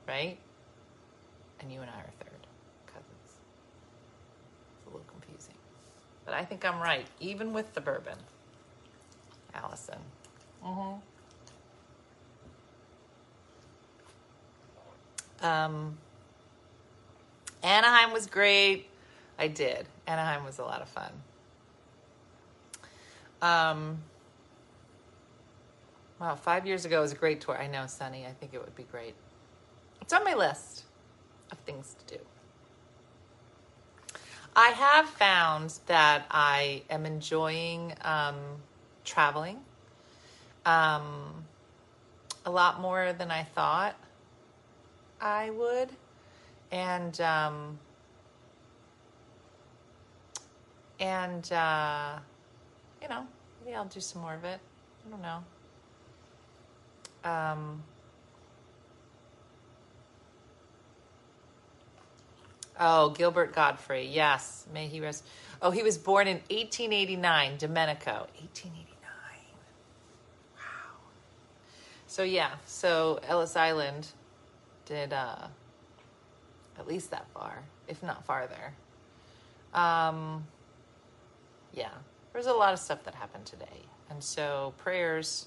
right? And you and I are third cousins. It's a little confusing. But I think I'm right, even with the bourbon. Allison. Mm-hmm. Um, Anaheim was great. I did. Anaheim was a lot of fun. Um, wow, five years ago was a great tour. I know, Sunny. I think it would be great. It's on my list of things to do. I have found that I am enjoying um, traveling um, a lot more than I thought I would. And, um, and, uh, you know, maybe I'll do some more of it. I don't know. Um, oh, Gilbert Gottfried. Yes. May he rest. Oh, he was born in 1889, Domenico. 1889. Wow. So, yeah. So, Ellis Island did uh, at least that far, if not farther. Um, yeah, there's a lot of stuff that happened today. And so, prayers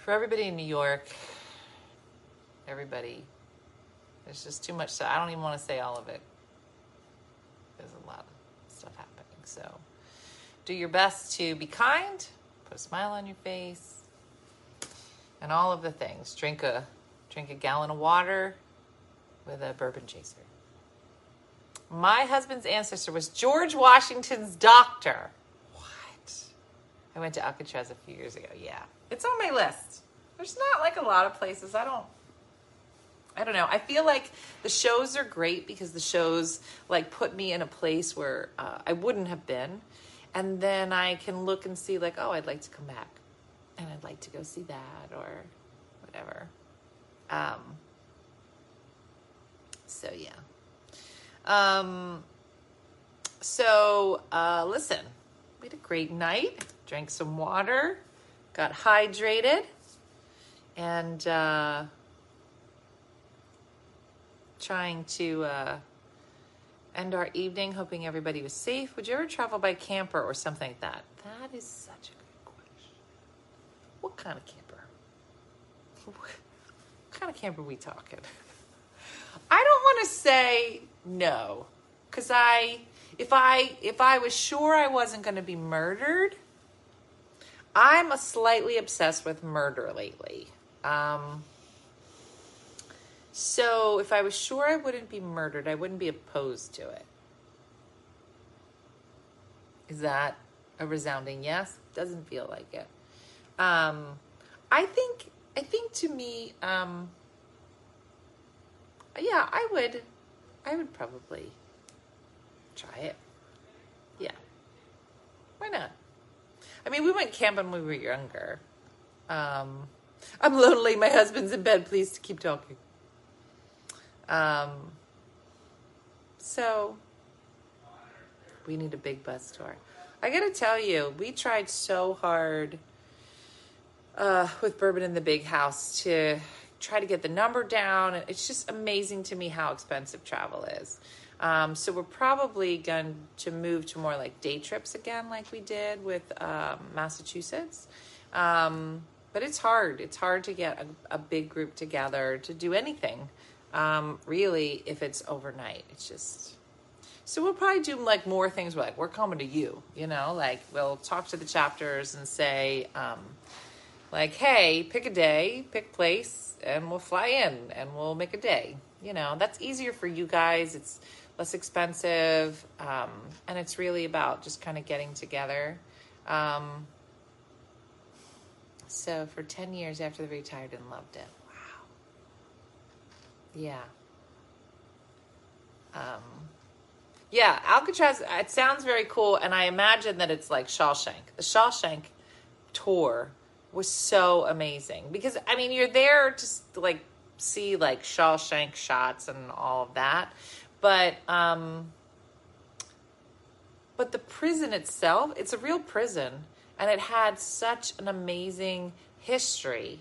for everybody in New York, everybody. There's just too much. So, I don't even want to say all of it. There's a lot of stuff happening. So, do your best to be kind, put a smile on your face, and all of the things. Drink a drink a gallon of water with a bourbon chaser. My husband's ancestor was George Washington's doctor. What? I went to Alcatraz a few years ago. Yeah, it's on my list. There's not like a lot of places. I don't. I don't know. I feel like the shows are great because the shows like put me in a place where uh, I wouldn't have been, and then I can look and see like, oh, I'd like to come back, and I'd like to go see that or whatever. Um. So yeah. Um. So uh, listen, we had a great night. Drank some water, got hydrated, and. Uh, trying to uh, end our evening, hoping everybody was safe. Would you ever travel by camper or something like that? That is such a good question. What kind of camper? What kind of camper we talking? I don't want to say no, because I, if I, if I was sure I wasn't going to be murdered, I'm a slightly obsessed with murder lately. Um, so if I was sure I wouldn't be murdered, I wouldn't be opposed to it. Is that a resounding yes? Doesn't feel like it. Um, I think I think to me, um, yeah, I would, I would probably try it. Yeah, why not? I mean, we went camping when we were younger. Um, I'm lonely. My husband's in bed. Please keep talking. Um, so we need a big bus tour. I got to tell you, we tried so hard uh, with Bourbon in the Big House to try to get the number down. It's just amazing to me how expensive travel is. Um, so we're probably going to move to more like day trips again, like we did with um, Massachusetts. Um, but it's hard. It's hard to get a, a big group together to do anything. Um, really, if it's overnight, it's just. So we'll probably do like more things. Like, we're coming to you, you know, like we'll talk to the chapters and say, um, like, hey, pick a day, pick place, and we'll fly in and we'll make a day. You know, that's easier for you guys. It's less expensive, um, and it's really about just kind of getting together. Um, so for 10 years after they retired and loved it. Wow. Yeah. Um, yeah, Alcatraz, it sounds very cool, and I imagine that it's like Shawshank. The Shawshank tour was so amazing because, I mean, you're there to like see like Shawshank shots and all of that, but, um, but the prison itself, it's a real prison, and it had such an amazing history,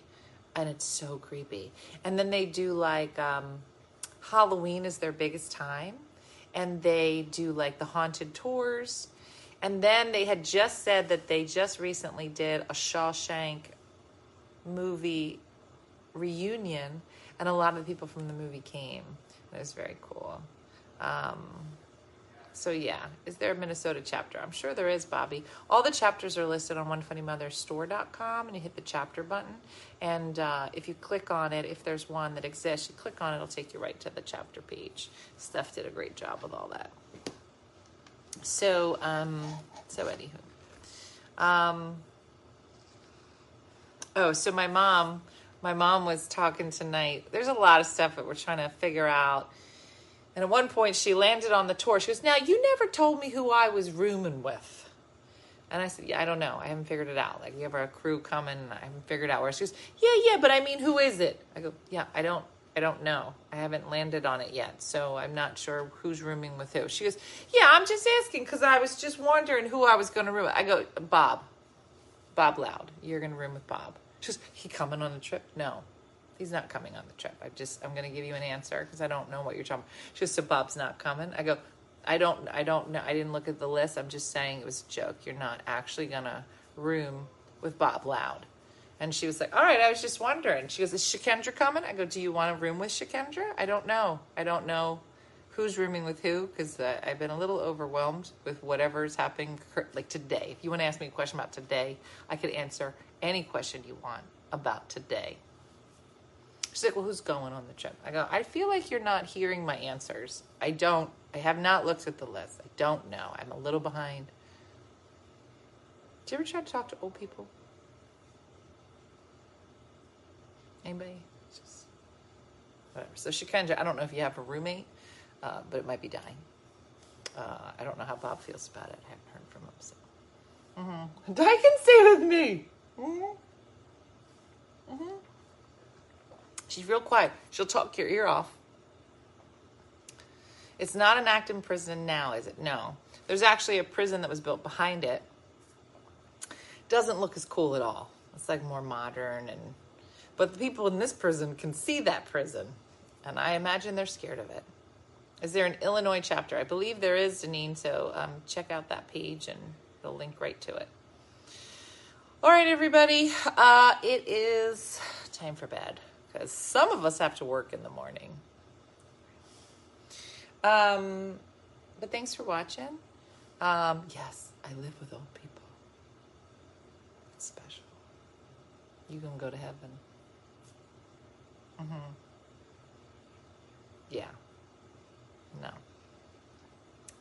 and it's so creepy. And then they do like, um, Halloween is their biggest time and they do like the haunted tours. And then they had just said that they just recently did a Shawshank movie reunion, and a lot of people from the movie came. It was very cool. Um, so yeah, is there a Minnesota chapter? I'm sure there is, Bobby. All the chapters are listed on onefunnymotherstore.com, and you hit the chapter button. And uh, if you click on it, if there's one that exists, you click on it, it'll take you right to the chapter page. Steph did a great job with all that. So, um, so anywho, um, oh, so my mom, my mom was talking tonight. There's a lot of stuff that we're trying to figure out. And at one point, she landed on the tour. She goes, Now, you never told me who I was rooming with. And I said, Yeah, I don't know. I haven't figured it out. Like, we have our crew coming. I haven't figured out where. She goes, Yeah, yeah, but I mean, who is it? I go, Yeah, I don't. I don't know. I haven't landed on it yet, so I'm not sure who's rooming with who. She goes, "Yeah, I'm just asking because I was just wondering who I was going to room." with. I go, "Bob, Bob Loud. You're going to room with Bob." She goes, "He coming on the trip?" No, he's not coming on the trip. I just I'm going to give you an answer because I don't know what you're talking. She goes, "So Bob's not coming?" I go, "I don't. I don't know. I didn't look at the list. I'm just saying it was a joke. You're not actually going to room with Bob Loud." And she was like, All right, I was just wondering. She goes, Is Shakendra coming? I go, Do you want a room with Shakendra? I don't know. I don't know who's rooming with who because uh, I've been a little overwhelmed with whatever's happening like today. If you want to ask me a question about today, I could answer any question you want about today. She's like, "Well, who's going on the trip?" I go, "I feel like you're not hearing my answers. I don't. I have not looked at the list. I don't know. I'm a little behind." Do you ever try to talk to old people? Anybody? Just whatever. So Shikendra, I don't know if you have a roommate, uh, but it might be dying. Uh, I don't know how Bob feels about it. I haven't heard from him. So. Mm-hmm. Di can stay with me. Mm-hmm. Mm-hmm. She's real quiet. She'll talk your ear off. It's not an Acton prison now, is it? No. There's actually a prison that was built behind it. Doesn't look as cool at all. It's like more modern and but the people in this prison can see that prison. And I imagine they're scared of it. Is there an Illinois chapter? I believe there is, Janine, so um, check out that page and it'll link right to it. All right, everybody. Uh, it is time for bed because some of us have to work in the morning. Um, but thanks for watching. Um, yes, I live with old people. It's special. You gonna go to heaven. Mm-hmm. Yeah. No.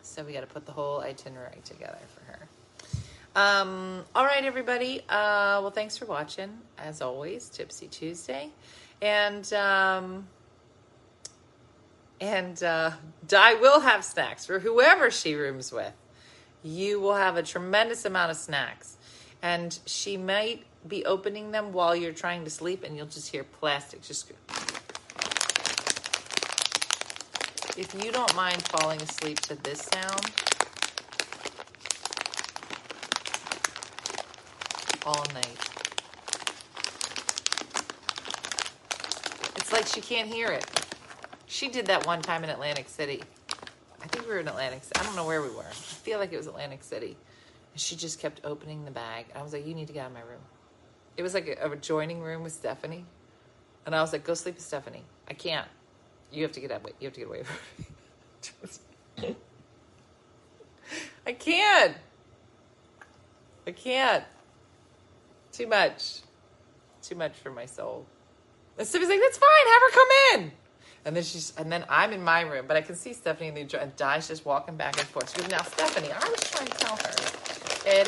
So we got to put the whole itinerary together for her. Um, all right, everybody. Uh, well, thanks for watching. As always, Tipsy Tuesday, and um, and uh, Di will have snacks for whoever she rooms with. You will have a tremendous amount of snacks, and she might be opening them while you're trying to sleep, and you'll just hear plastic just. If you don't mind falling asleep to this sound, all night. It's like she can't hear it. She did that one time in Atlantic City. I think we were in Atlantic City. I don't know where we were. I feel like it was Atlantic City. And she just kept opening the bag. I was like, you need to get out of my room. It was like a, a adjoining room with Stephanie. And I was like, go sleep with Stephanie. I can't. You have to get up. You have to get away from me. I can't. I can't. Too much. Too much for my soul. And Stephanie's like, that's fine. Have her come in. And then she's, and then I'm in my room, but I can see Stephanie in the and Di's just walking back and forth. She goes, now Stephanie, I was trying to tell her. Eh,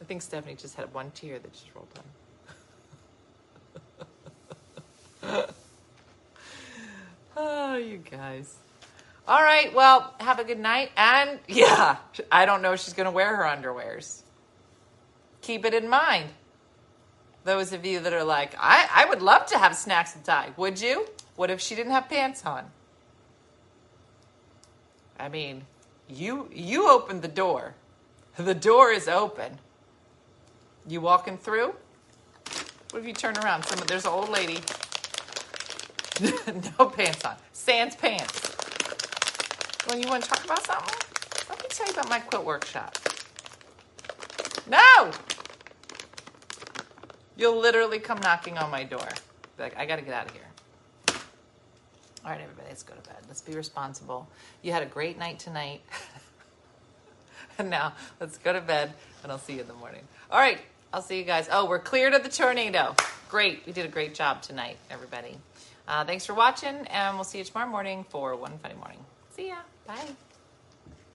I think Stephanie just had one tear that just rolled down. oh, you guys. All right. Well, have a good night. And yeah, I don't know if she's going to wear her underwears. Keep it in mind. Those of you that are like, I, I would love to have snacks and tie. Would you? What if she didn't have pants on? I mean, you you opened the door. The door is open. You walking through? What if you turn around? Some there's an old lady. no pants on. Sans pants. Well, you want to talk about something? Let me tell you about my quilt workshop. No! You'll literally come knocking on my door. Be like, I gotta get out of here. All right, everybody, let's go to bed. Let's be responsible. You had a great night tonight. and now let's go to bed, and I'll see you in the morning. All right, I'll see you guys. Oh, we're cleared of the tornado. Great. We did a great job tonight, everybody. Uh, thanks for watching, and we'll see you tomorrow morning for One Funny Morning. See ya. Bye.